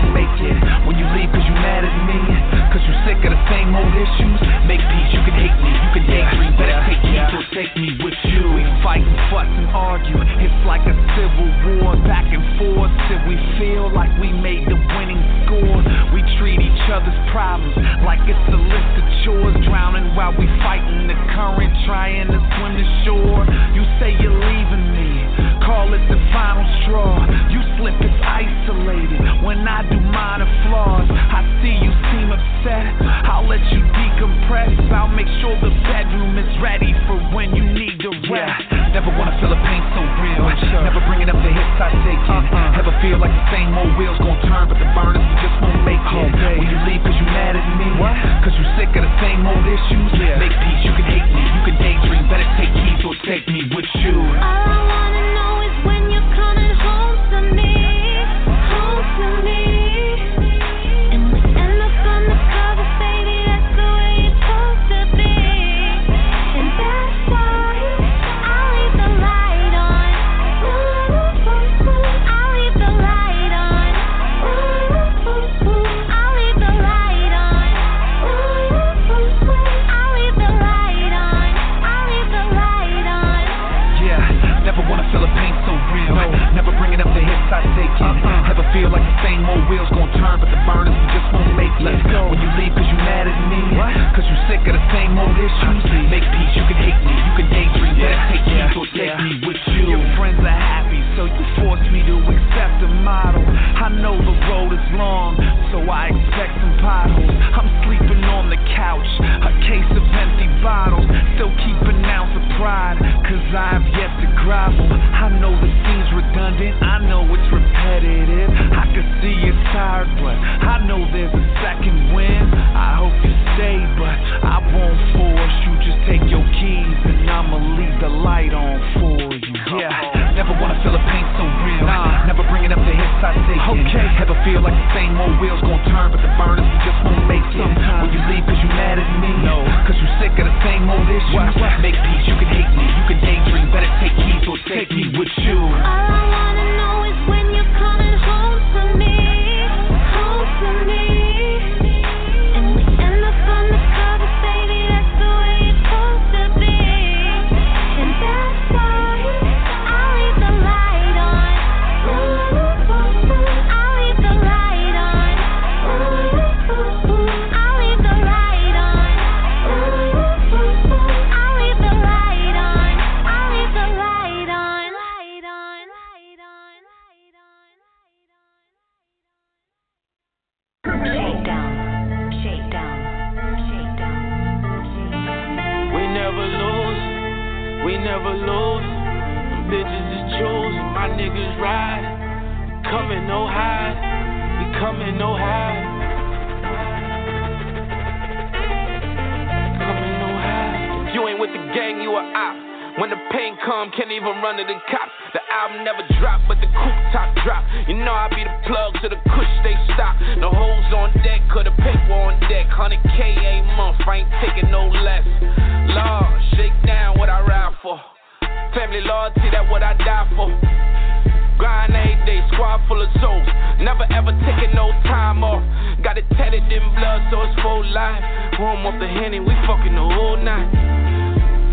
never taking no time off. Got it tatted in blood, so it's full life. Warm up the henny, we fucking the whole night.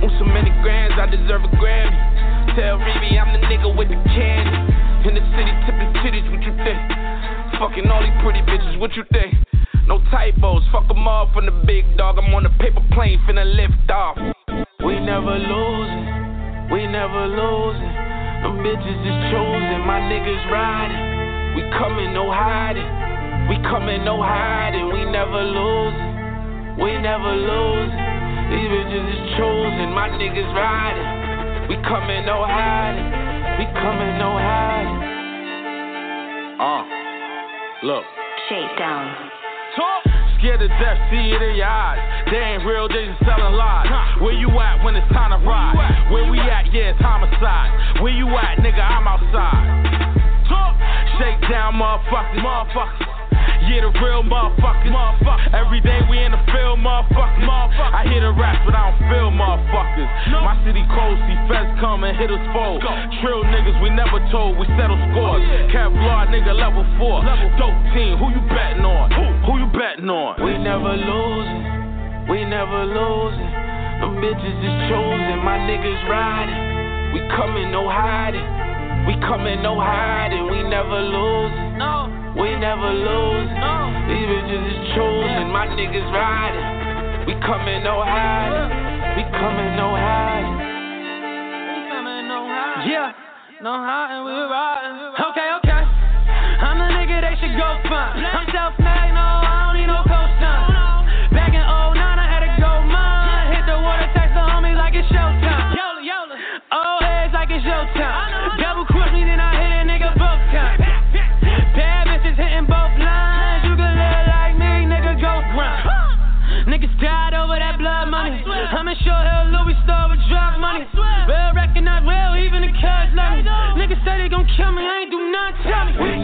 On so many grands, I deserve a Grammy. Tell Remy I'm the nigga with the candy. In the city, tipping titties, what you think? Fucking all these pretty bitches, what you think? No typos, fuck them all from the big dog. I'm on a paper plane, finna lift off. We never losing, we never losing. Them bitches is chosen, my niggas riding. We coming no hiding. We coming no hiding. We never lose. We never lose. These bitches is choosing. My niggas riding. We coming no hiding. We coming no hiding. Uh, look. Shakedown. Talk. Scared to death, see it in your eyes. They ain't real, they just selling lies. Where you at when it's time to ride? Where, we at? Yeah, it's homicide. Where you at, nigga? I'm outside. Shake down, motherfuckers, motherfuckers. Yeah, the real motherfuckers, motherfuckers. Every day we in the field, motherfuckers, motherfuckers. I hear the raps, but I don't feel motherfuckers. No. My city cold, see feds come and hit us fold. Trill niggas, we never told, we settle scores. Oh, yeah. Kevlar, nigga, level four. Level dope team, who you betting on? Who, who you betting on? We never losing, we never losing. Them bitches is chosen, my niggas riding. We coming, no hiding. We coming, no hiding. We never losing. No. We never losing. No. These bitches is chosen, yeah. my niggas riding. We coming, no hiding. We coming, no hiding. We coming, no hiding. Yeah, no hiding, we riding. Okay, okay. I'm the nigga they should go find. I'm self-made, no,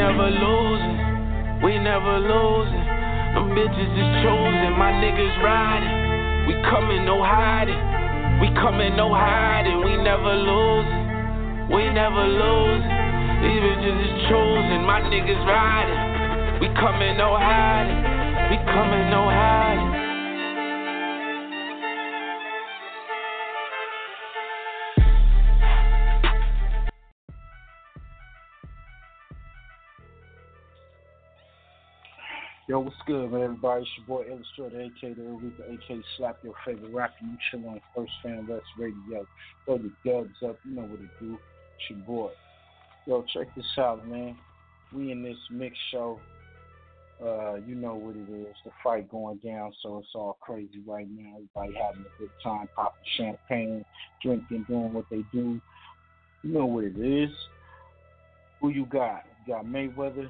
never losing, we never losing. Them bitches is chosen, my niggas riding. We coming, no hiding. We coming, no hiding. We never losing, we never losing. These bitches is chosen, my niggas riding. We coming, no hiding. We coming, no hiding. Yo, what's good, man? Everybody, it's your boy Illustrator, aka the Eureka, aka Slap Your Favorite Rapper. You chill on First Fam West Radio. Throw the dubs up, you know what to do. It's your boy. Yo, check this out, man. We in this mix show. Uh, you know what it is. The fight going down, so it's all crazy right now. Everybody having a good time, popping champagne, drinking, doing what they do. You know what it is. Who you got? You got Mayweather.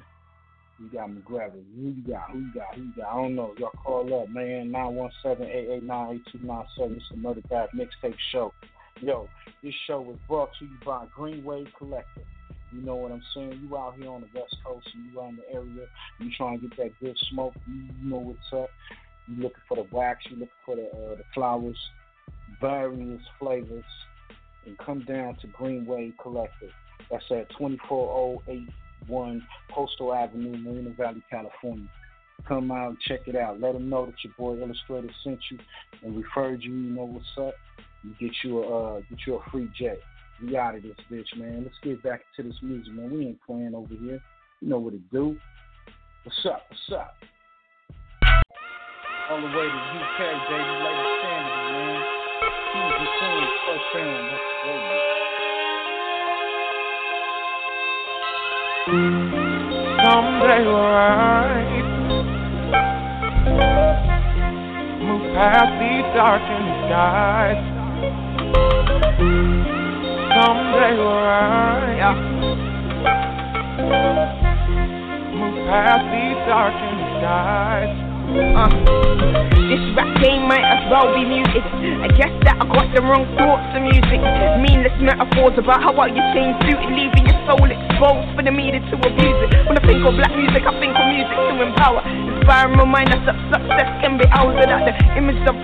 You got McGregor. Who you got? Who you got? Who you got? I don't know. Y'all call up, man. 917-889-8297. It's the Murdabath Mixtape Show. Yo, this show is brought to you by Greenway Collective. You know what I'm saying? You out here on the West Coast and you around the area. You trying to get that good smoke. You, you know what's up. You looking for the wax. You looking for the uh, the flowers, various flavors, and come down to Greenway Collective. That's at 2408 one Postal Avenue, Marina Valley, California. Come out and check it out. Let them know that your boy Illustrator sent you and referred you. You know what's up. You get you a uh, get you a free jet. We out of this bitch, man. Let's get back to this music, man. We ain't playing over here. You know what it do. What's up? What's up? All the way to the UK, baby. Lady Sanity, man. Easy soon. First Fam. Let's go. Someday we'll rise, move past these darkened skies. Someday we'll rise, move past these darkened skies. Uh, this rap game might as well be music. I guess that I got the wrong thoughts of music. Meaningless metaphors about how well you change suited, leaving your soul exposed for the media to abuse it. When I think of black music, I think of music to empower, inspire and remind us that success can be ours. Without the image of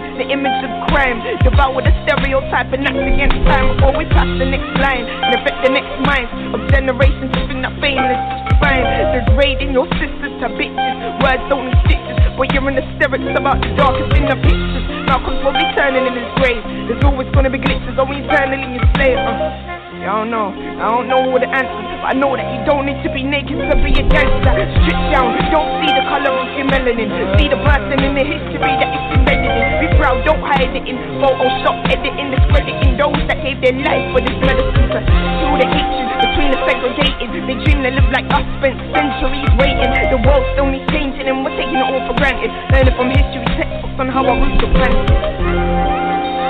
the image of crime, devour the stereotype and act against time before we pass the next line and affect the next minds of generations who think that fame is fine. Degrading your sisters to bitches, words don't need stitches. But you're in hysterics about the darkest in the pictures. Malcolm's probably turning in his grave. There's always gonna be glitches, or eternally enslaved. Uh. I don't know, I don't know all the answers, I know that you don't need to be naked to be a gangster. Strip down, don't see the color of your melanin. See the person in the history that it's embedded in. Be proud, don't hide it in Photoshop, editing, discrediting those that gave their life for this medicine. To feel the hatred between the segregated. They dream they live like us, spent centuries waiting. The world's only changing and we're taking it all for granted. Learning from history textbooks on how our roots are planted.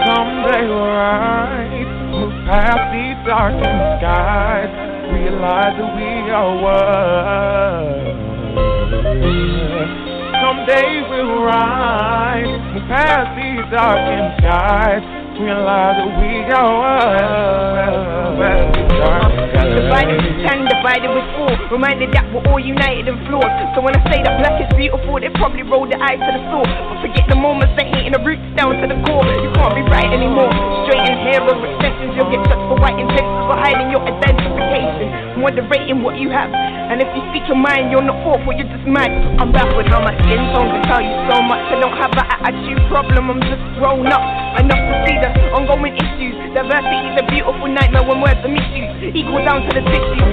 Someday we'll rise, past these darkened skies, realize that we are one. Someday we'll rise, past these darkened skies, realize that we are one. The fight is divided with four. Reminded that we're all united and flawed. So when I say that black is beautiful, they probably roll their eyes to the floor. But forget the moments they hating the roots down to the core. You can't be right anymore. Straighten hair or extensions, you'll get judged for white intentions for hiding your identification. Moderating what you have. And if you speak your mind, you're not thoughtful, you're just mad. I'm baffled how my skin tone can tell you so much. I don't have an attitude problem, I'm just grown up. Enough to see ongoing issues. Diversity is a beautiful nightmare when words are misused. Equal down to the tissue.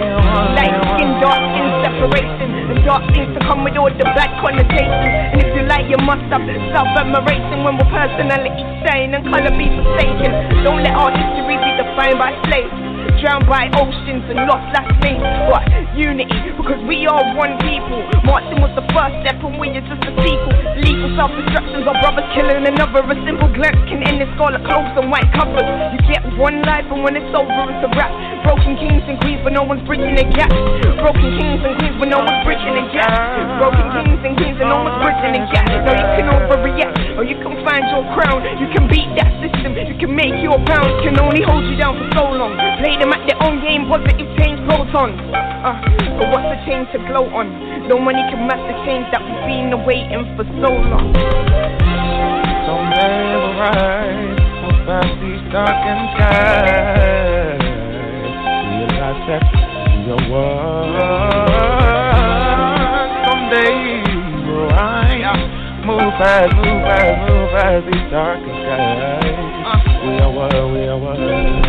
Light skin, dark skin separation. The dark things to come with all the black connotations. And if you like, you must have self admiration when we're personality shine and color be forsaken. Don't let our history be defined by slaves drowned by oceans and lost last names. But unity, because we are one people. Marching was the first step, and we are just a sequel. Legal self destructions, our brothers killing another. A simple glance can end this scarlet clothes and white covers. You get one life, and when it's over, it's a wrap. Broken kings and queens, but no one's bridging the gap. Broken kings and queens, but no one's bridging the gap. Broken kings and queens, and no one's bridging the gap. So you can overreact, or you can find your crown. You can beat that system, you can make your pounds. Can only hold you down for so long. Play them at their own game, positive change protons. Uh, but what's the change to glow on? No money can match the change that we've been awaiting for so long. Someday we'll rise past these darkened skies. That we are one. Someday we'll rise. Move fast, move fast, move past these darkened skies. We are one, we are one.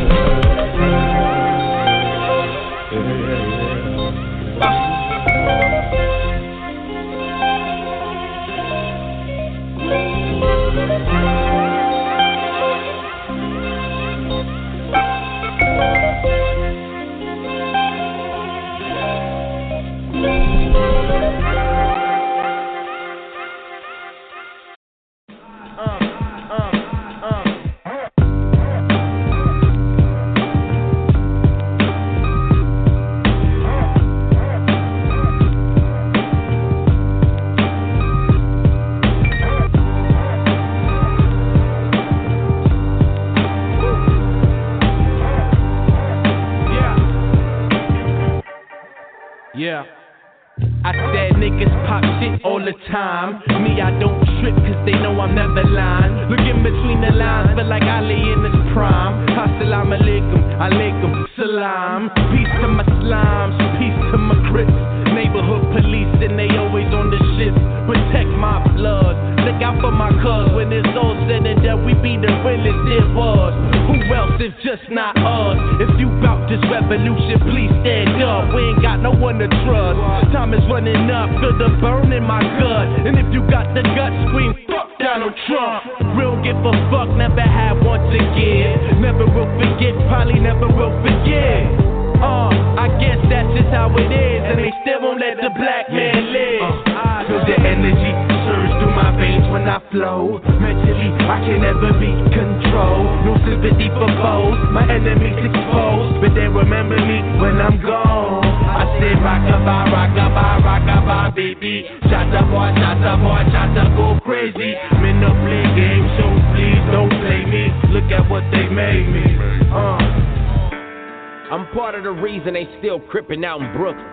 Reason they still crippin' out in Brooklyn.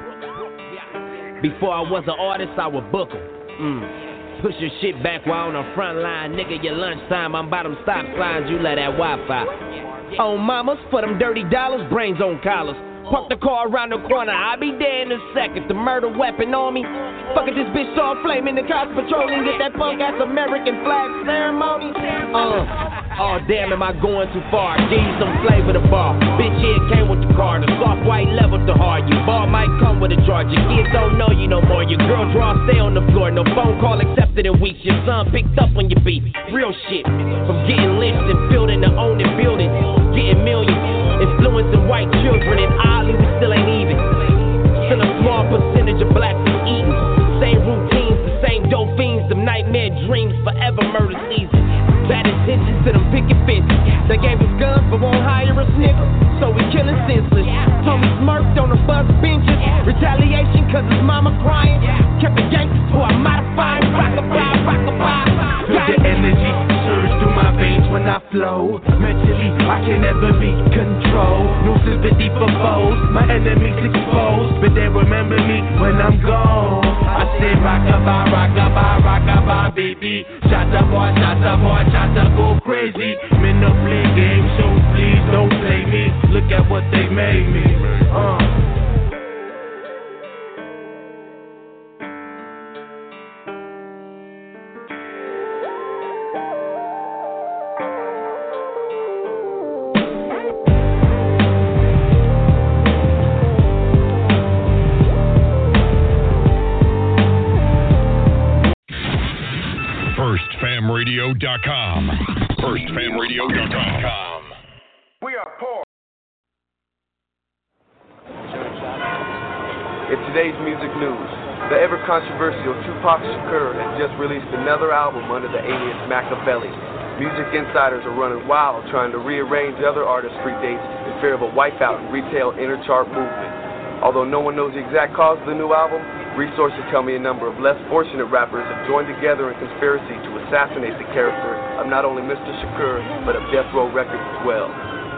Before I was an artist, I would book 'em. Mm. Push your shit back while on the front line, nigga. Your lunchtime, I'm by them stop signs, you let that Wi Fi. On mamas, for them dirty dollars, brains on collars. Park the car around the corner, I'll be there in a second. The murder weapon on me. Fuck it, this bitch all flaming, the cops patrolling. Get that punk ass American flag ceremony. Uh, oh damn, am I going too far? Give you some flavor to bar. Bitch, here came with the car. The soft white level to hard. Your bar might come with a charge. Your kids don't know you no more. Your girl draw, stay on the floor. No phone call accepted in weeks. Your son picked up when you beat. Real shit. From getting lynched and building to owning buildings. Getting millions. Influencing white children. And oddly, we still ain't even. Still a small percentage of blacks is eating. Same routines, the same dope fiends. Nightmare dreams. Forever murder season. Intentions to them picket fences. They gave us guns but won't hire us niggas. So we killing senseless. Tommy smirked on the bus benches. Retaliation cause his mama crying. Kept the Yankees for a modified rockabye, flow. Mentally, I can never be controlled. No sympathy for foes, my enemies exposed. But they remember me when I'm gone. I say rockabye, rockabye, rockabye, baby. Shot the boy, shot the boy, shot the go crazy. Men don't play games, so please don't play me. Look at what they made me. Uh. FirstFamRadio.com. FirstFamRadio.com. We are poor. In today's music news, the ever controversial Tupac Shakur has just released another album under the alias Makaveli. Music insiders are running wild trying to rearrange other artists' free dates in fear of a wipeout in retail inner chart movement. Although no one knows the exact cause of the new album, Resources tell me a number of less fortunate rappers have joined together in conspiracy to assassinate the character of not only Mr. Shakur, but of Death Row Records as well.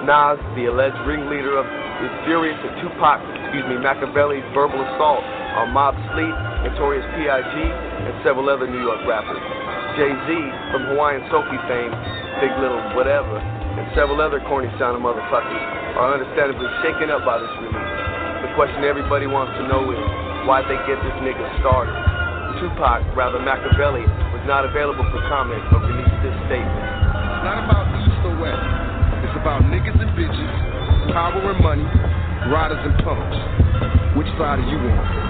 Nas, the alleged ringleader of, the furious and Tupac, excuse me, Makaveli's verbal assault on Mobb Deep, Notorious P.I.G., and several other New York rappers. Jay-Z, from Hawaiian Sophie fame, Big Little Whatever, and several other corny sounding motherfuckers are understandably shaken up by this release. The question everybody wants to know is, Why'd they get this nigga started. Tupac, rather Makaveli, was not available for comment, but released this statement. It's not about east or west. It's about niggas and bitches, power and money, riders and punks. Which side are you on?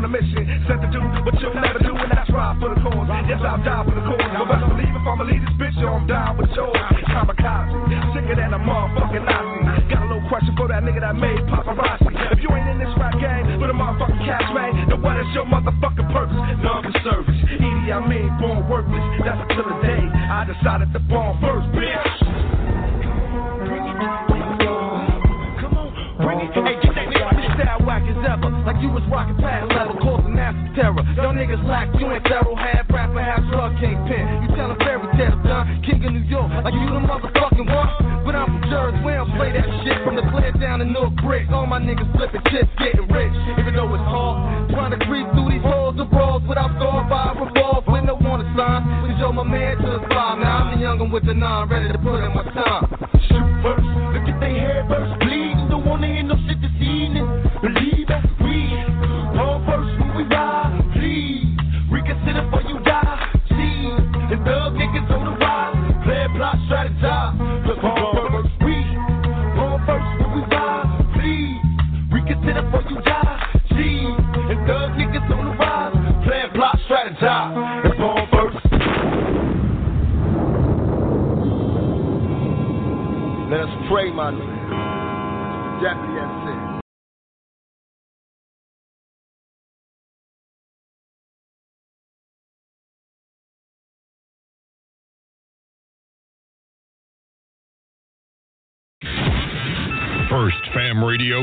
on a mission.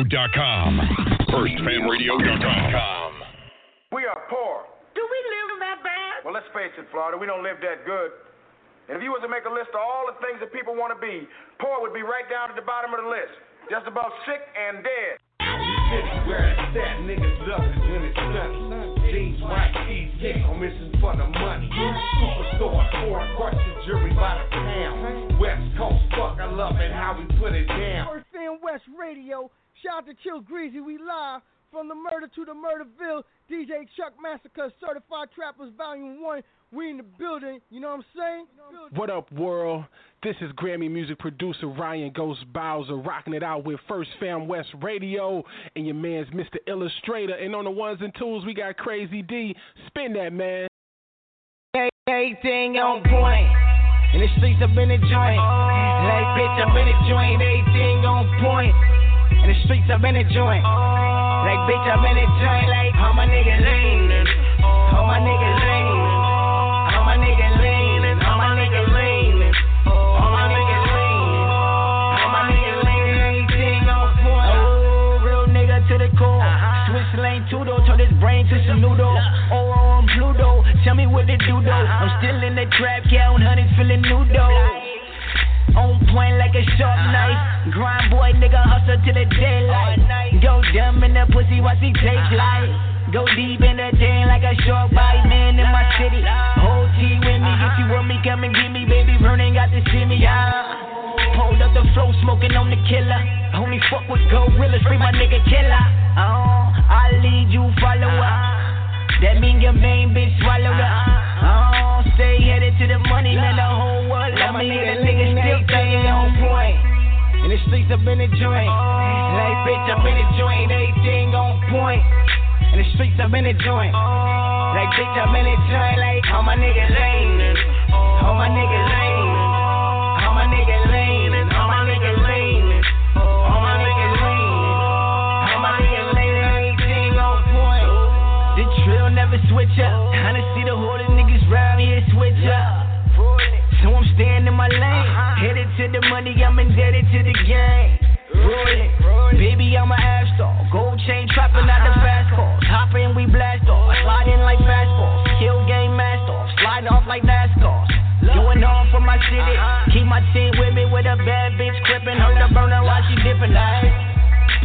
FirstFamRadio.com. This is Grammy music producer Ryan Ghost Bowser rocking it out with First Fam West Radio and your man's Mr. Illustrator. And on the ones and twos, we got Crazy D. Spin that, man. Everything on point. In the streets, I've been a joint. Like, bitch, I've been a joint. Everything on point. In the streets, I've been a joint. Like, bitch, I've been a joint. Like, all my niggas leaning. All my niggas leaning. All my niggas leaning. Tudo, turn his brain to some noodle. Oh, on Pluto, tell me what to do though. I'm still in the trap, counting hundreds, feeling new though. On point like a sharp uh-huh. knife. Grind boy, nigga, hustle till the daylight. Go dumb in the pussy, watch he take uh-huh. life. Go deep in the den like a shark bite, man, in my city. Whole T with me, if you want me, come and get me, baby. Vernon got to see me, yeah. Hold up the flow, smoking on the killer. Only fuck with gorillas, free my nigga killer. Oh, I lead you, follower. Uh-huh. That mean your main bitch swallowed up. Oh, uh-huh. stay headed to the money, man. The whole world love me, and the niggas still staying on point. In the streets, I've been a joint. Like, bitch, I've been a joint. Everything on point. In the streets, I've been a joint. Like, bitch, I've been a joint. Like, all my niggas leaning. All my niggas leaning. To the money, I'm indebted to the game. Rollin'. Baby, I'm ass dog. Gold chain trapping out the uh-huh. fast cars. Hop in, we blast off. Slide in like fastballs. Kill game mask off. Sliding off like NASCARs. Going on for my city. Uh-huh. Keep my team with me with a bad bitch crippin'. Hold the burner while she dippin'. Like.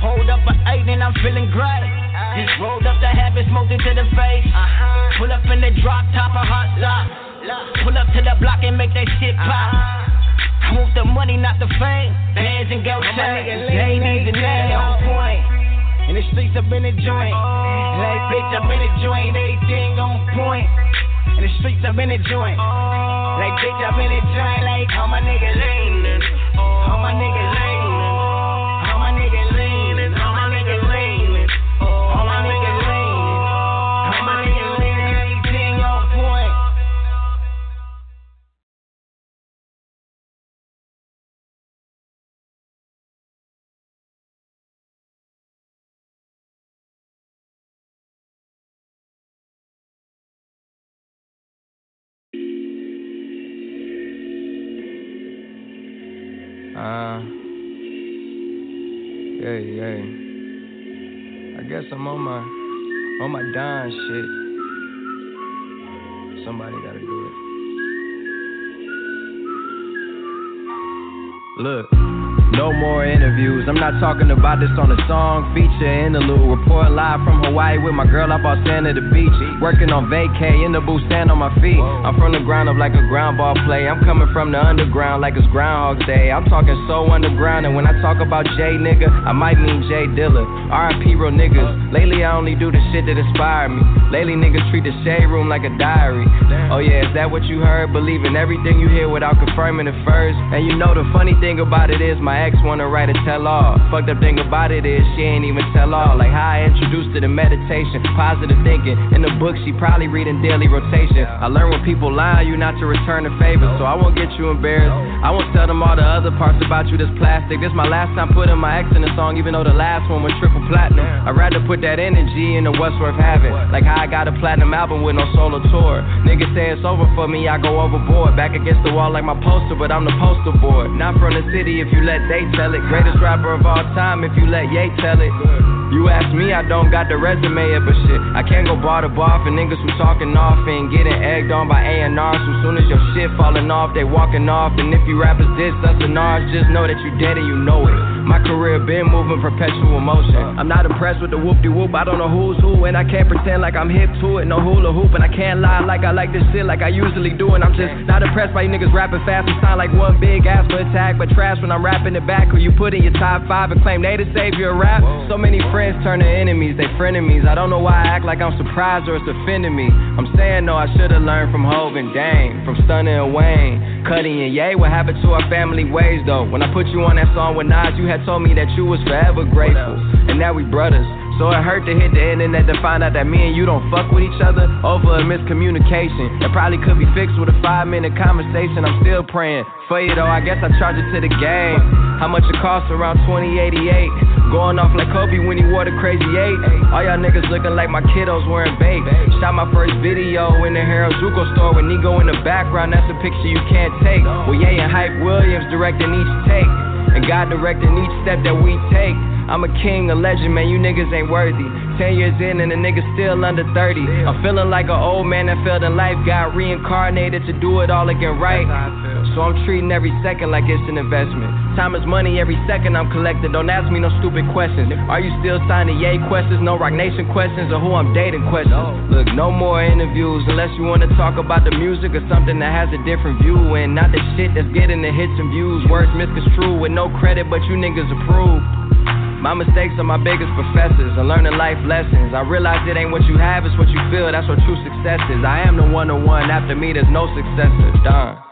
Hold up an eight and I'm feeling great. Uh-huh. Just rolled up the habit, smoked it to the face. Pull up in the drop top, a hot lot. Pull up to the block and make that shit pop. I want the money, not the fame. Bands and go chains, ladies and they on point. In the streets, I've been a joint. Like, bitch, I've been a joint. Everything on point. In the streets, I've been a joint. Like, bitch, I've been a joint. Like, all my niggas leaning. All my niggas leaning. I'm on my on my Don shit. Somebody gotta do it. Look, No more interviews. I'm not talking about this on a song, feature, interlude. Report live from Hawaii with my girl up on sand at the beach. Working on vacay in the booth, stand on my feet. I'm from the ground up like a ground ball play. I'm coming from the underground like it's Groundhog Day. I'm talking so underground, and when I talk about Jay nigga, I might mean J Dilla. RIP real niggas. Lately I only do the shit that inspire me. Lately niggas treat the shade room like a diary. Oh yeah, is that what you heard? Believing everything you hear without confirming it first. And you know the funny thing about it is my ex wanna write a tell all. Fucked up thing about it is she ain't even tell all. Like how I introduced her to meditation, positive thinking. In the book she probably reading daily rotation. I learned when people lie you not to return the favor, so I won't get you embarrassed. I won't tell them all the other parts about you that's plastic. This my last time putting my ex in a song, even though the last one was triple platinum. I'd rather put that energy into what's worth having. Like how I got a platinum album with no solo tour. Niggas say it's over for me, I go overboard. Back against the wall like my poster, but I'm the poster board. Not from the city if you let they tell it. Greatest rapper of all time if you let Ye tell it. You ask me, I don't got the resume yet, but shit, I can't go bar to bar for niggas who talking off and getting egged on by A&Rs. So soon as your shit falling off, they walking off. And if you rappers diss us and ours, just know that you dead and you know it. My career been moving perpetual motion. I'm not impressed with the whoop de whoop. I don't know who's who, and I can't pretend like I'm hip to it. No hula hoop, and I can't lie like I like this shit like I usually do. And I'm just not impressed by you niggas rapping fast. We sound like one big ass for attack, but trash when I'm rapping it back. Who you put in your top five and claim they the savior rap? So many friends turn to enemies, they frenemies. I don't know why I act like I'm surprised or it's offending me. I'm saying no, I should've learned from Hov and Dame, from Stunner and Wayne, Cudi and Ye. What happened to our family ways though? When I put you on that song with Nas, you had told me that you was forever grateful, and now we brothers. So it hurt to hit the internet to find out that me and you don't fuck with each other over a miscommunication. That probably could be fixed with a five minute conversation. I'm still praying for you though. I guess I charge it to the game. How much it costs around 2088? Going off like Kobe when he wore the crazy eight. All y'all niggas looking like my kiddos wearing bait. Shot my first video in the Harajuku store with Nigo in the background. That's a picture you can't take. Well, yeah, and Hype Williams directing each take. And God directing each step that we take. I'm a king, a legend, man. You niggas ain't worthy. Ten years in and the nigga still under 30. I'm feeling like an old man that failed in life, got reincarnated to do it all again right. So I'm treating every second like it's an investment. Time is money, every second I'm collecting. Don't ask me no stupid questions. Are you still signing Ye questions? No Roc Nation questions or who I'm dating questions. Look, no more interviews unless you wanna talk about the music or something that has a different view and not the shit that's getting the hits and views. Words misconstrued with no credit, but you niggas approve. My mistakes are my biggest professors and learning life lessons. I realize it ain't what you have, it's what you feel. That's what true success is. I am the one on one. After me, there's no successor. Done.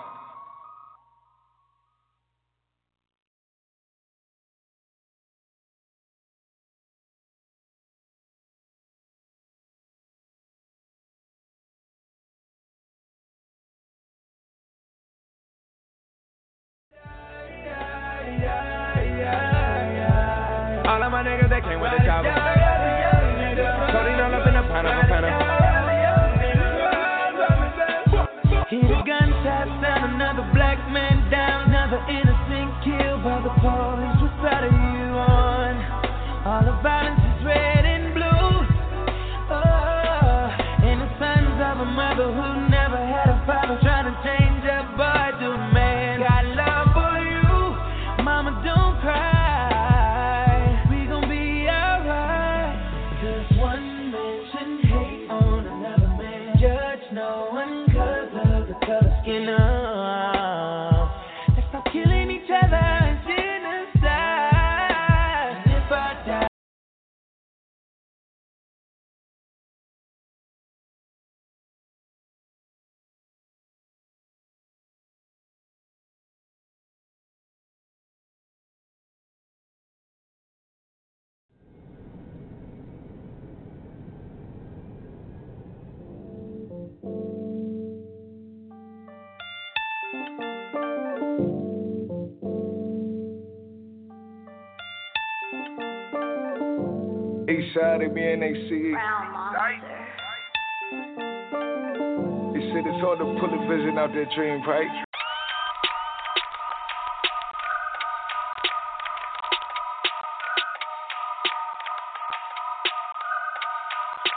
East side of BNAC. They said it's hard to pull a vision out that dream, right?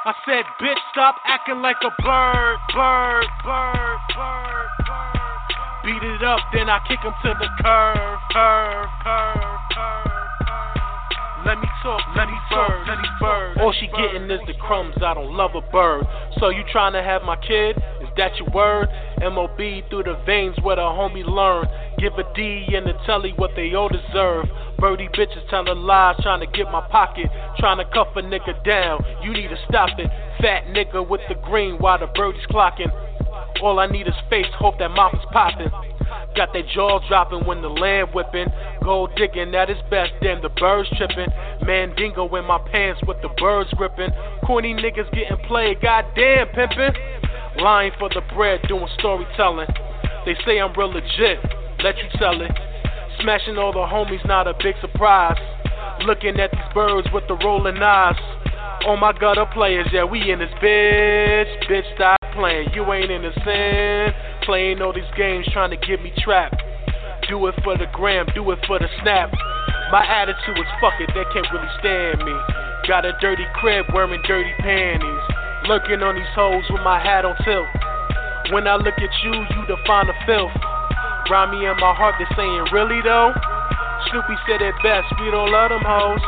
I said, bitch, stop acting like a bird, bird, bird, bird, bird, bird. Beat it up, then I kick him to the curve, curve, curve, curve. Let me talk, let me bird, let me bird. All she getting is the crumbs. I don't love a bird. So you trying to have my kid? Is that your word? MOB through the veins where the homie learn. Give a D and the telly what they all deserve. Birdie bitches telling lies, trying to get my pocket, trying to cuff a nigga down. You need to stop it. Fat nigga with the green while the birdie's clocking. All I need is face, hope that mouth is. Got their jaw dropping when the land whipping. Gold digging at its best, then the birds tripping. Mandingo in my pants with the birds ripping. Corny niggas getting played, goddamn pimping. Lying for the bread, doing storytelling. They say I'm real legit, let you tell it. Smashing all the homies, not a big surprise. Looking at these birds with the rolling eyes. Oh my gutter players, yeah, we in this bitch. Bitch, stop playing, you ain't innocent. Playing all these games trying to get me trapped. Do it for the gram, do it for the snap. My attitude is fuck it, they can't really stand me. Got a dirty crib wearing dirty panties. Lurking on these hoes with my hat on tilt. When I look at you, you define the filth. Rhyme me in my heart, they saying, really though? Snoopy said it best, we don't love them hoes.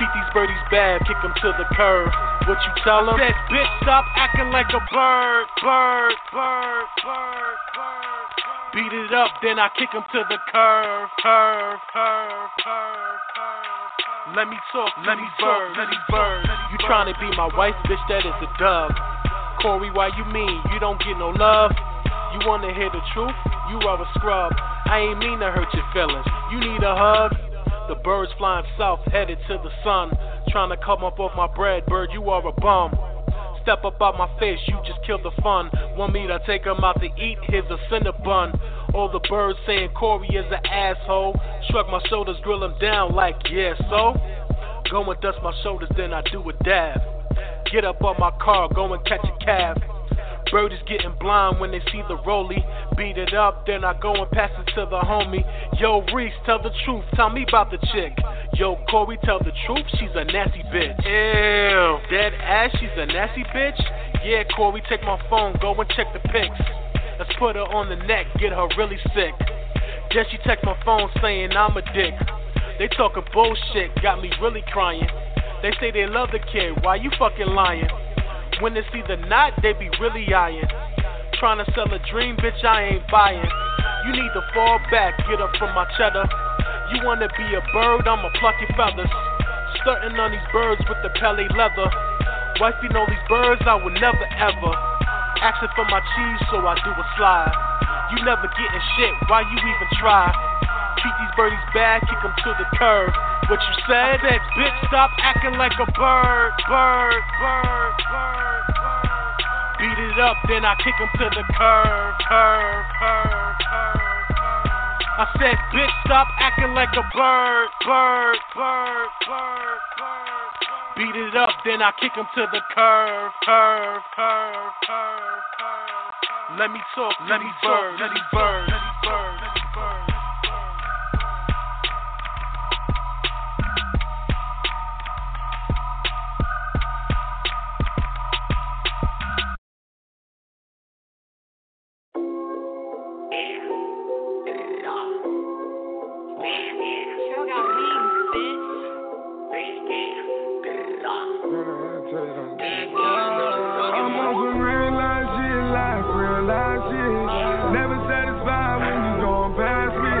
Treat these birdies bad, kick them to the curb. What you tell them? Said, bitch, stop acting like a bird, bird, bird, bird, bird. Beat it up, then I kick him to the curve, curve, curve, curve, curve. Let me talk, let me bird, let me bird. You trying to be my wife, bitch? That is a dub. Corey, why you mean you don't get no love? You wanna hear the truth? You are a scrub. I ain't mean to hurt your feelings. You need a hug. The birds flying south, headed to the sun. Trying to come up off my bread, bird, you are a bum. Step up out my face, you just killed the fun. Want me to take 'em out to eat? Here's a cinnabon. All the birds saying Corey is an asshole. Shrug my shoulders, grill him down like, yeah, so? Go and dust my shoulders, then I do a dab. Get up on my car, go and catch a cab. Birdies getting blind when they see the rollie. Beat it up, then I go and pass it to the homie. Yo, Reese, tell the truth, tell me about the chick. Yo, Corey, tell the truth, she's a nasty bitch. Ew, dead ass, she's a nasty bitch? Yeah, Corey, take my phone, go and check the pics. Let's put her on the neck, get her really sick. Then she text my phone saying I'm a dick. They talking bullshit, got me really crying. They say they love the kid, why you fucking lying? When they see the knot, they be really eyeing. Trying to sell a dream, bitch, I ain't buying. You need to fall back, get up from my cheddar. You wanna be a bird, I'ma pluck your feathers. Stunting on these birds with the pelly leather. Wifey know these birds, I would never ever. Asking for my cheese, so I do a slide. You never getting shit, why you even try? Treat these birdies bad, kick them to the curb. What you said? I said, bitch, stop acting like a bird, bird, bird, bird, bird. Beat it up, then I kick him to the curve, curve, curve, curve. I said, bitch, stop acting like a bird, bird, bird, bird, bird. Beat it up, then I kick him to the curve, curve, curve, curve, curve. Let me talk, let me bird, let me bird, let me bird, let me bird. I'm on some Never satisfied when you going past me.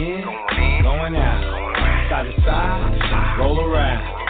In, going out, side to side, roll around.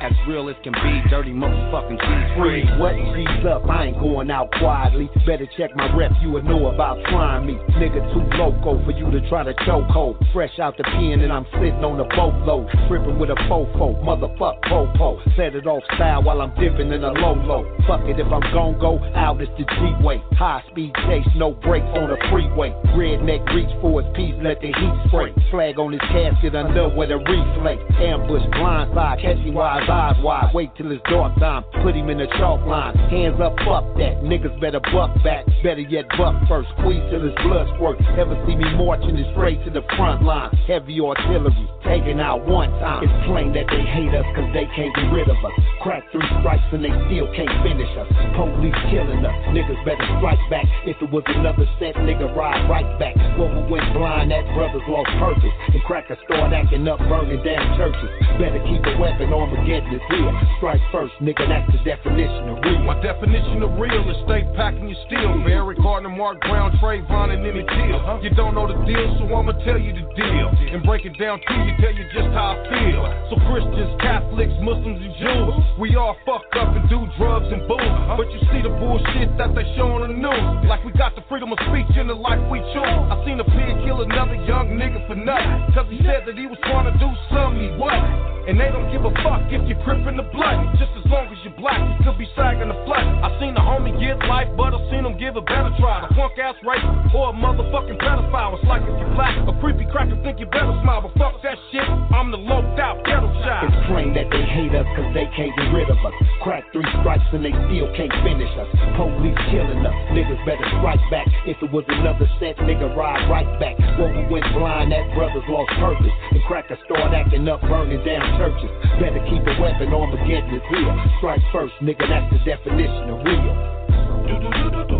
As real as can be, dirty motherfucking G3. What G's up? I ain't going out quietly. Better check my rep, you would know about trying me. Nigga too loco for you to try to choke hold. Fresh out the pen and I'm sitting on the boatload. Tripping with a fofo, motherfuck popo. Set it off style while I'm dipping in a low low. Fuck it if I'm gon' go out, it's the G-way. High speed chase, no brakes on the freeway. Redneck reach for his piece, let the heat spray. Flag on his casket under where the reflect. Ambush, blindside, catch while his eyes wide. Wait till it's dark time, put him in the chalk line. Hands up, fuck that. Niggas better buck back. Better yet, buck first. Squeeze till his blood squirt. Ever see me marching it straight to the front line? Heavy artillery, taking out one time. It's plain that they hate us cause they can't get rid of us. Crack three strikes and they still can't finish us. Police killing us. Niggas better strike back. If it was another set, nigga ride right back. When we went blind, that brothers lost purpose. And crackers start acting up, burning down churches. Better keep a weapon, Armageddon is here. Strike first, nigga, that's the definition of real. My definition of real is stay packing your steel. Eric Garner, Mike Brown, Trayvon, and Emmett Till. Uh-huh. You don't know the deal, so I'ma tell you the deal. And break it down to you, tell you just how I feel. So Christians, Catholics, Muslims, and Jews, we all fuck up and do drugs and booze. Uh-huh. But you see the bullshit that they show on the news. Like we got the freedom of speech in the life we choose. I seen a pig kill another young nigga for nothing. Cause he said that he was trying to do something wasn't. And they don't give a fuck if you're crippin' the blood. Just as long as you're black, you could be sagging the flood. I seen the homie get life, but I seen him give a better try. A punk ass rape or a motherfucking pedophile. It's like if you're black, a creepy cracker think you better smile. But fuck that shit, I'm the loped out ghetto child. It's plain that they hate us cause they can't get rid of us. Crack three strikes and they still can't finish us. Police killing us, niggas better strike back. If it was another set, nigga ride right back. When we went blind, that brothers lost purpose. And crackers start acting up, burning down churches. Better keep a weapon, Armageddon is here. Strike first, nigga, that's the definition of real.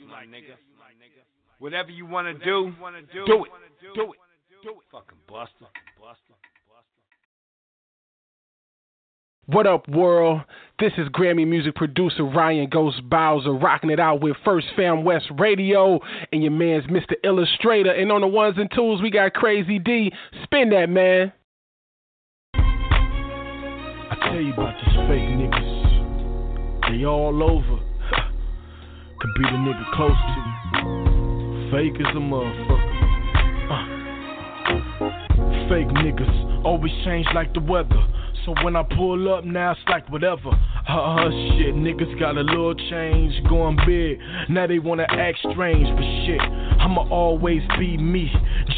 nigga. Whatever you wanna do, do it. Do it. Do it. Fucking buster. What up, world? This is Grammy music producer Ryan Ghost Bowser rocking it out with First Fam West Radio and your man's Mr. Illustrator. And on the ones and twos, we got Crazy D. Spin that, man. I tell you about these fake niggas. They all over. Could be the nigga close to you. Fake as a motherfucker. Uh. Fake niggas always change like the weather. So when I pull up now, it's like whatever. Uh, shit, niggas got a little change, going big. Now they wanna act strange, but shit, I'ma always be me,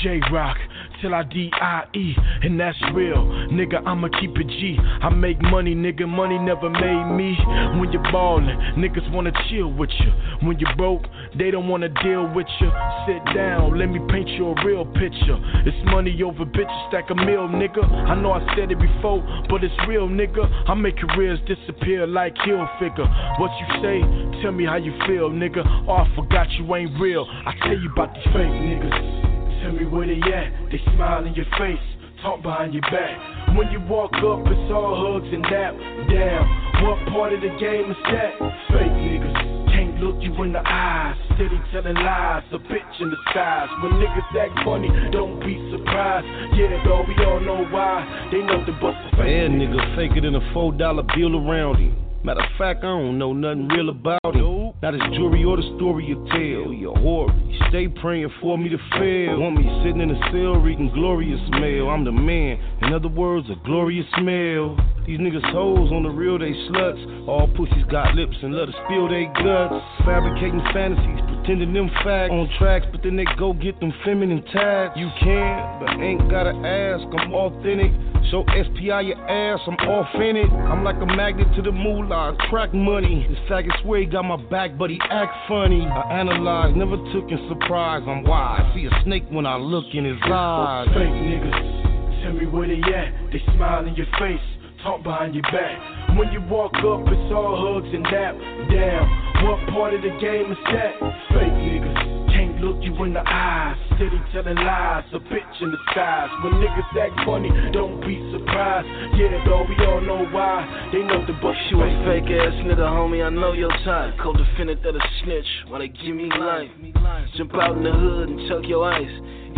J Rock, till I D-I-E, and that's real. Nigga, I'ma keep it G. I make money, nigga, money never made me. When you're ballin', niggas wanna chill with you. When you're broke, they don't wanna deal with you. Sit down, let me paint you a real picture. It's money over bitches, stack a meal, nigga. I know I said it before, but it's real, nigga. I make careers disappear like Hill figure. What you say? Tell me how you feel, nigga. Oh, I forgot you ain't real. I tell you about these fake niggas. Tell me where they at. They smile in your face, talk behind your back. When you walk up, it's all hugs and dap. Damn, what part of the game is that? Fake niggas. Can't look you in the eyes, steady telling lies, a bitch in disguise. When niggas act funny, don't be surprised. Yeah, dog, we all know why. They but the fake Yeah, nigga, fake it in a four dollar bill around him. Matter of fact, I don't know nothing real about him. Not his jewelry or the story you tell. You a whore. You stay praying for me to fail. Want me sitting in a cell reading glorious mail. I'm the man. In other words, a glorious smell. These niggas hoes on the real, they sluts. All pussies got lips and love to spill they guts. Fabricating fantasies, pretending them facts on tracks, but then they go get them feminine tags. You can, but ain't gotta ask. I'm authentic. Show SPI your ass, I'm it. I'm like a magnet to the moolah, crack money. This faggot swear he got my back, but he act funny. I analyze, never took in surprise. I'm wise. I see a snake when I look in his eyes. Fake niggas, tell me where they at. They smile in your face, talk behind your back. When you walk up, it's all hugs and dap. Damn, what part of the game is that? Fake niggas. Look you in the eyes, City telling lies, a bitch in the disguise. When niggas act funny, don't be surprised. Yeah, though, we all know why. They nothing but You a fake ass nigga, homie, I know your type. Co-defendant that a snitch, why they give me life? Jump out in the hood and chuck your ice.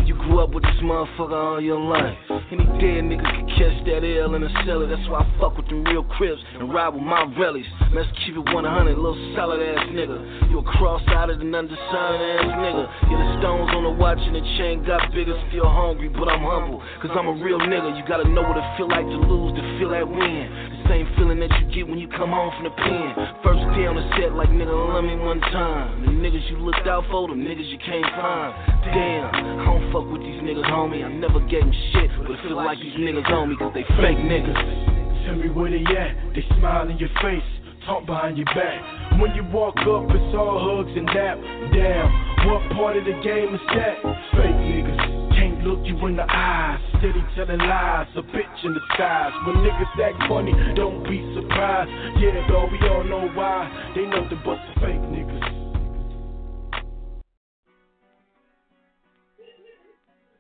You grew up with this motherfucker all your life. Any dead nigga can catch that L in a cellar. That's why I fuck with them real cribs and ride with my relics. Let's keep it 100, little solid ass nigga. You a cross-eyed and undersigned ass nigga. Yeah, the stones on the watch and the chain got bigger. Still hungry, but I'm humble. Cause I'm a real nigga. You gotta know what it feel like to lose, to feel that win. Same feeling that you get when you come home from the pen. First day on the set, like nigga, love me one time. The niggas you looked out for, the niggas you can't find. Damn, I don't fuck with these niggas, homie. I never gave them shit, but it feel like these niggas on me, cause they fake niggas. Tell me where they at. They smile in your face, talk behind your back. When you walk up, it's all hugs and dap. Damn, what part of the game is that? Fake niggas. Look you in the eyes, steady telling lies, a bitch in disguise. When niggas act funny, don't be surprised. Yeah, though, we all know why. They nothing but some fake niggas.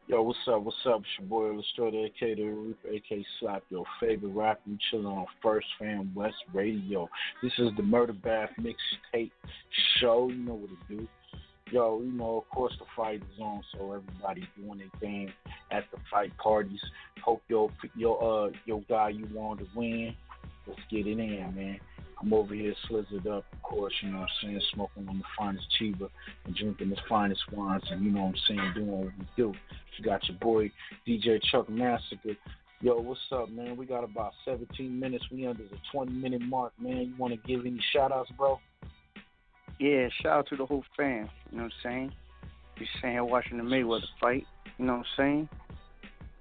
Yo, what's up? What's up? It's your boy Illustrator, aka The Roof, aka Slap, your favorite rapper. You chilling on First Fam West Radio. This is the Murder Bath Mixtape Show. You know what to do. Yo, you know, of course the fight is on, so everybody doing their thing at the fight parties. Hope your your uh your guy you want to win. Let's get it in, man. I'm over here slizzard up, of course, you know what I'm saying, smoking on the finest chiba and drinking the finest wines and you know what I'm saying, doing what we do. You got your boy DJ Chuck Massacure. Yo, what's up, man? We got about 17 minutes. We under the 20 minute mark, man. You want to give any shout outs, bro? Yeah, shout out to the whole fam. You know what I'm saying? You sitting here watching the Mayweather fight. You know what I'm saying?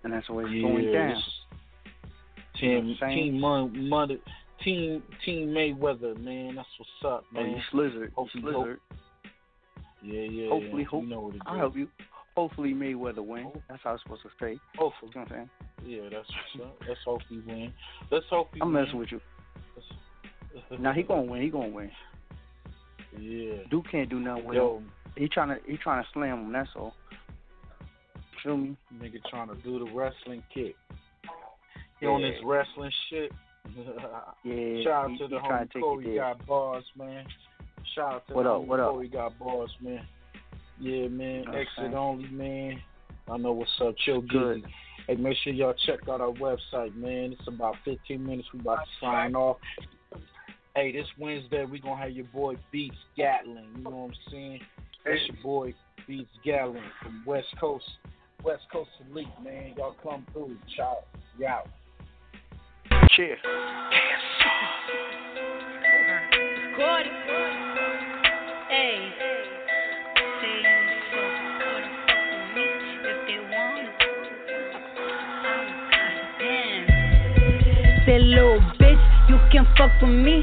And that's the way it's going down. this is Team Team Mon- Mon- Team Team Mayweather, man. That's what's up, Oh, man. you slizzard. Hopefully, you slizzard. Yeah, yeah. Hopefully, yeah. hope, you know what it I'll do. help you. Hopefully Mayweather win. That's how it's supposed to stay. Hopefully. You know what I'm saying? Yeah, that's what's up. Let's hope he win. Let's hope he I'm win. messing with you. now he gonna win. He gonna win. Yeah. Duke can't do nothing with Yo. him. He trying to he trying to slam him. That's all. Feel me? Nigga trying to do the wrestling kick. He Yeah. on this wrestling shit. Yeah, Shout out he- to the homie Corey got bars, man. Shout out to What the up, homie what up? Corey got bars, man. Yeah, man. X-It-Only, man. I know what's up, chill Good. Hey, make sure y'all check out our website, man. It's about 15 minutes. We about to sign off. Hey, this Wednesday we gonna have your boy Beats Gatlin. You know what I'm saying? That's your boy Beats Gatlin from West Coast, West Coast Elite, man. Y'all come through. Ciao. Y'all. Cheers. Gordy. Hey. Say good fuck with me if they want Damn. Say little bitch, you can fuck with me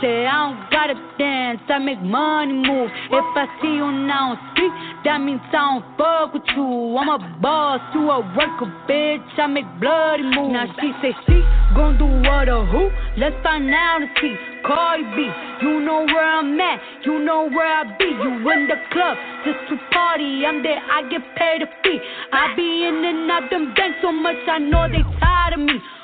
Say I don't gotta dance, I make money move. If I see you now street, that means I don't fuck with you. I'm a boss, you a worker, bitch. I make bloody moves. Now she say she gon' do what or who? Let's find out and see. Cardi B, you know where I'm at, you know where I be. You in the club just to party. I'm there, I get paid a fee. I be in and out them banks so much, I know they tired of me.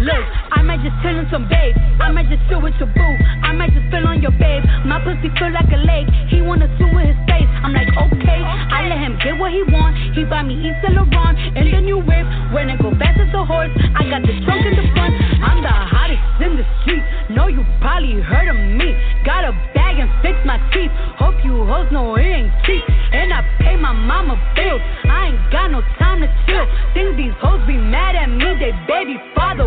Look, I might just chill in some babe. I might just chill with your boo. I might just fill on your babe. My pussy feel like a lake. He wanna swim with his face. I'm like, okay. I let him get what he want. He buy me Yves Saint Laurent and the new whip. When it go fast as a horse, I got the trunk in the front. I'm the hottest in the street. Know you probably heard of me. Got a bag and fix my teeth. Hope you hoes know it ain't cheap. And I pay my mama bills. I ain't got no time to chill. Think these hoes be mad at me. They baby father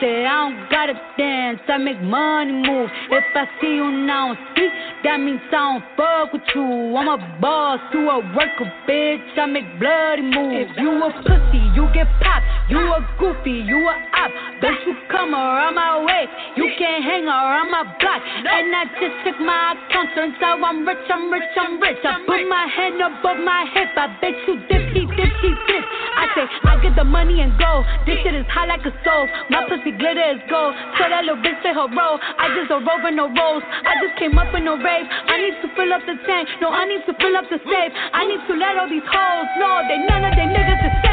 Say I don't gotta dance, I make money move. If I see you now speak, that means I don't fuck with you. I'm a boss, you a worker, bitch. I make bloody moves. You a pussy, you get popped. You a goofy, you a op. Don't you come around my way. You can't hang around my block. And I just check my account, turns out I'm rich, I'm rich, I'm rich. I put my hand above my hip, I bet you dipsy, dipsy, dip. I say, I get the money and go. This shit is hot like a stove. My pussy glitter is gold. So that little bitch say her roll. I just a rover, no rolls. I just came up in no rave. I need to fill up the tank. No, I need to fill up the safe. I need to let all these hoes know they none of they niggas is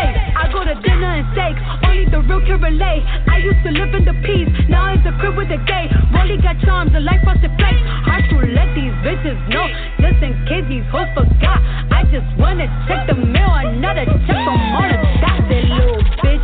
go to dinner and steak. Only the real can relate. I used to live in the peace. Now it's a crib with a gay. Rolly got charms, the life the flex. Hard to let these bitches know. Just in case these hoes forgot. I just wanna check the mail. Another check all the dots. That little bitch,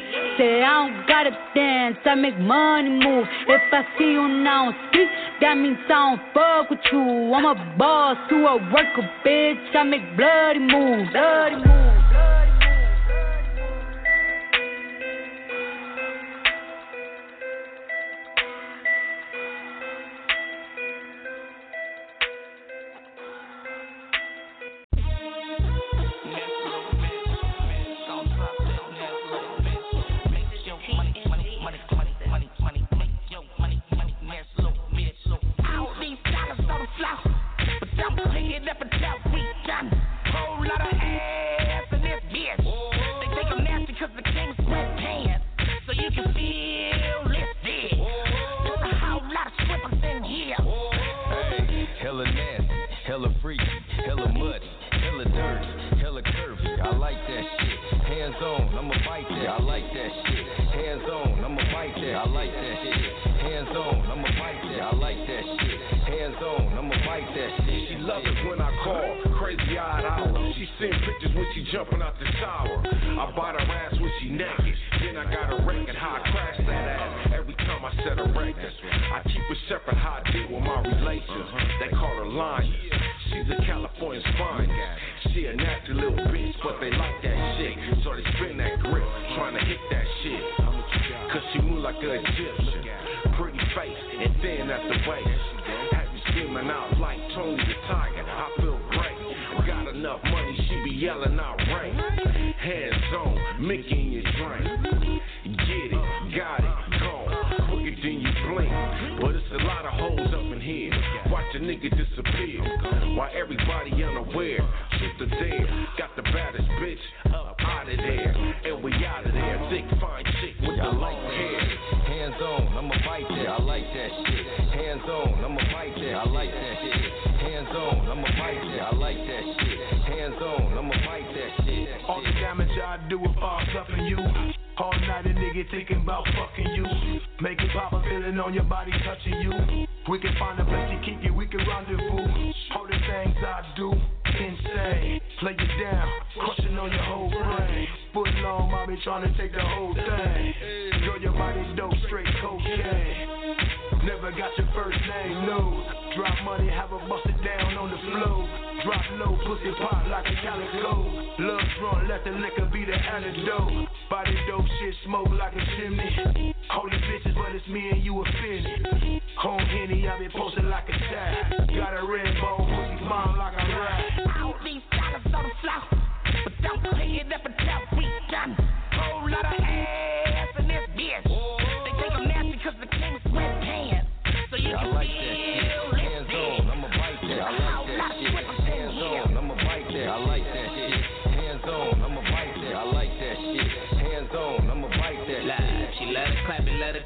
I don't gotta dance, I make money move. If I see you now speak, that means I don't fuck with you. I'm a boss, you a worker, bitch. I make bloody moves, bloody moves. All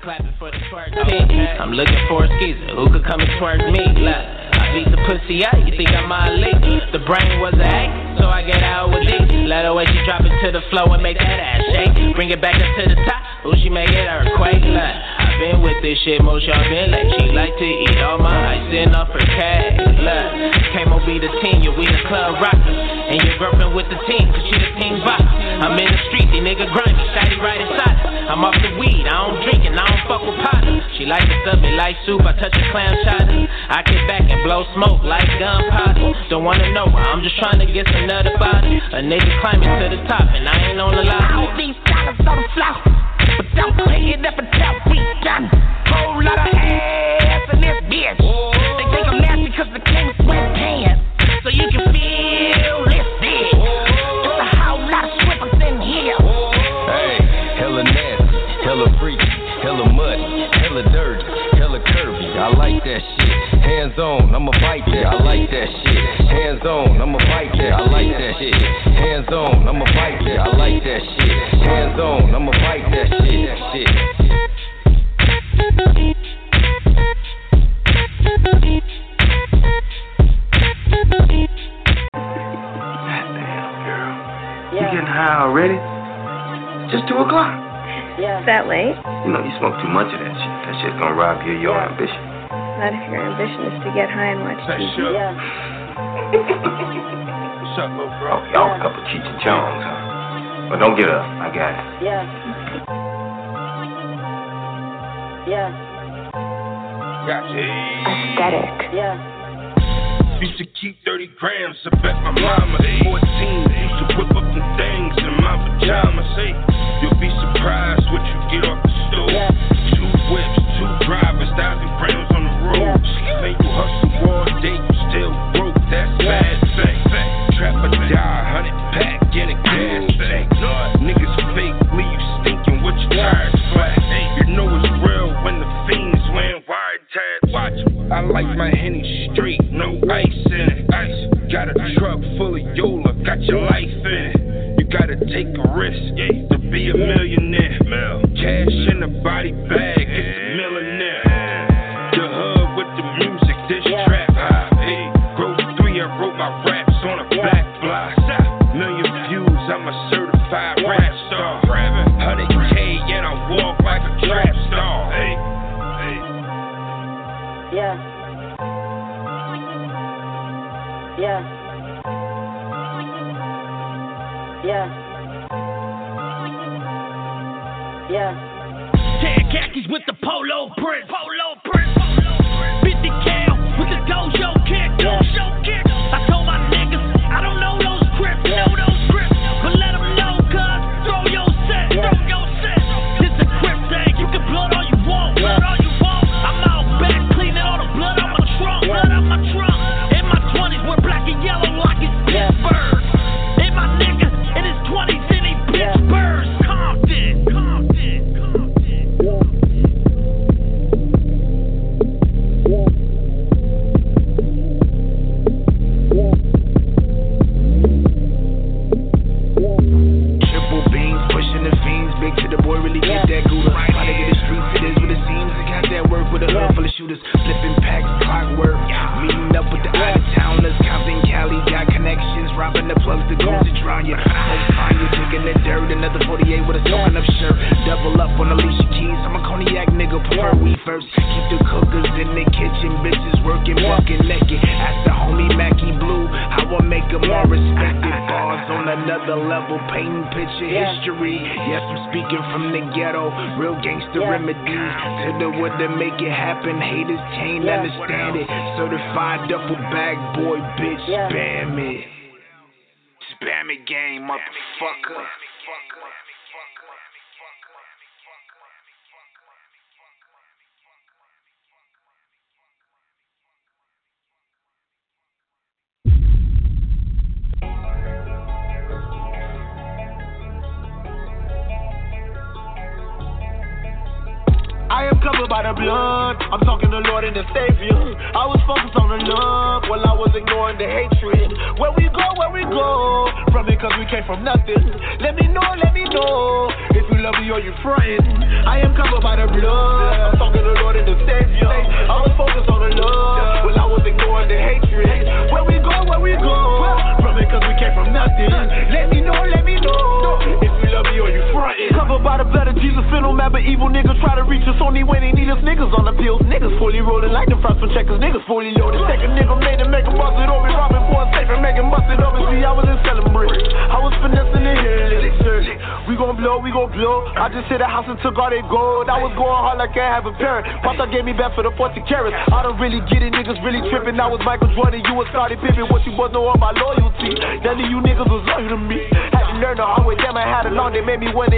clap it, let it clap it for the twerk. I'm looking for a skeezer who could come and twerk me. Look, I beat the pussy out, you think I'm my elite. The brain was a eight, so I get out with it. Let her way she drop it to the floor and make that ass shake. Bring it back up to the top, ooh, she make it earthquake. Look, I've been with this shit, most y'all been like she like to eat all my icing off her cake. Look, K-Mo be the team, you we the club rocker. And your girlfriend with the team, cause she the team box. I'm in the street, these nigga grimy, shady right inside. I'm off the weed, I don't drink and I don't fuck with partners. She like to sub me like soup, I touch a clam chowder. I get back and blow smoke like gunpowder. Don't wanna know why, I'm just trying to get some nut about it. A nigga climbing to the top and I ain't on the line. All these dollars on the floor, but don't pay it up until we done. Whole lot of ass in this bitch. Hands on, I'ma bite that. I like that shit. Hands on, I'ma bite that. I like that shit. Hands on, I'ma bite that. I like that shit. Hands on, I'ma bite that shit. Shit. You getting high already? Just 2 o'clock. Yeah. Is that late? You know, you smoke too much of that shit. That shit's gonna rob you of your ambition. Not if your ambition is to get high and watch Hey, TV. sure. Yeah. What's up, little bro? Y'all a couple of Cheech and Chongs, huh? But don't get up. I got it. Yeah. Yeah. Gotcha. Aesthetic. Yeah. Used to keep 30 grams up at my mama's. 14, used to whip up them things in my pajamas. Hey, you'll be surprised what you get off the stove. Two whips, two drivers, thousand grams Man, you hustle all day, you still broke. That's bad fact. Trap or die, hundred pack in a gas tank. Niggas fake, leave stinking. What you tires flat? You know it's real when the fiends wearing wide tag. Watch. I like my henny straight, no ice in it. Ice. Got a truck full of Yola, got your life in it. You gotta take a risk, to be a millionaire. Cash in a body bag, Made me want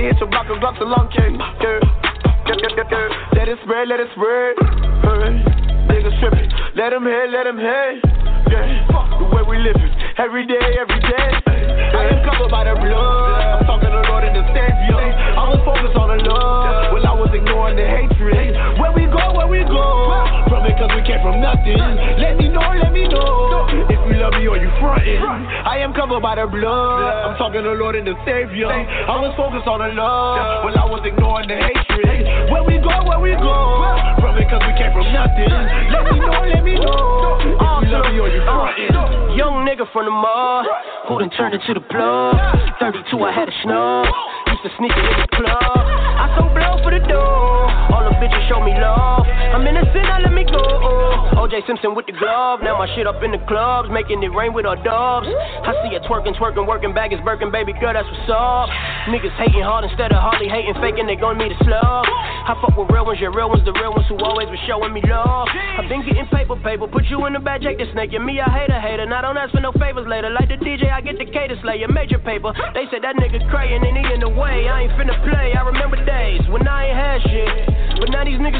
The Savior. I was focused on the love while I was ignoring the hatred. Where we go, where we go. From cause we came from nothing. Let me know, let me know. Young nigga from the mall, who done turned into the plug. 32, I had a snub. Used to sneak it in the club. I so blow for the door. All the bitches show me love. I'm innocent, now let me go. OJ Simpson with the glove, now my shit up in the clubs, making it rain with our dubs. I see you twerking, twerking, working, bag It's Birkin, baby girl, that's what's up. Niggas hating hard instead of hardly hating, faking, they gon' need a slug. I fuck with real ones, your real ones, the real ones who always been showing me love. I've been getting paper, paper, put you in the bad check the Snake, and me, I hate a hater. Now don't ask for no favors later, like the DJ, I get the cater slayer, major paper. They said that nigga crying and he in the way, I ain't finna play. I remember days when I ain't had shit, but now these niggas.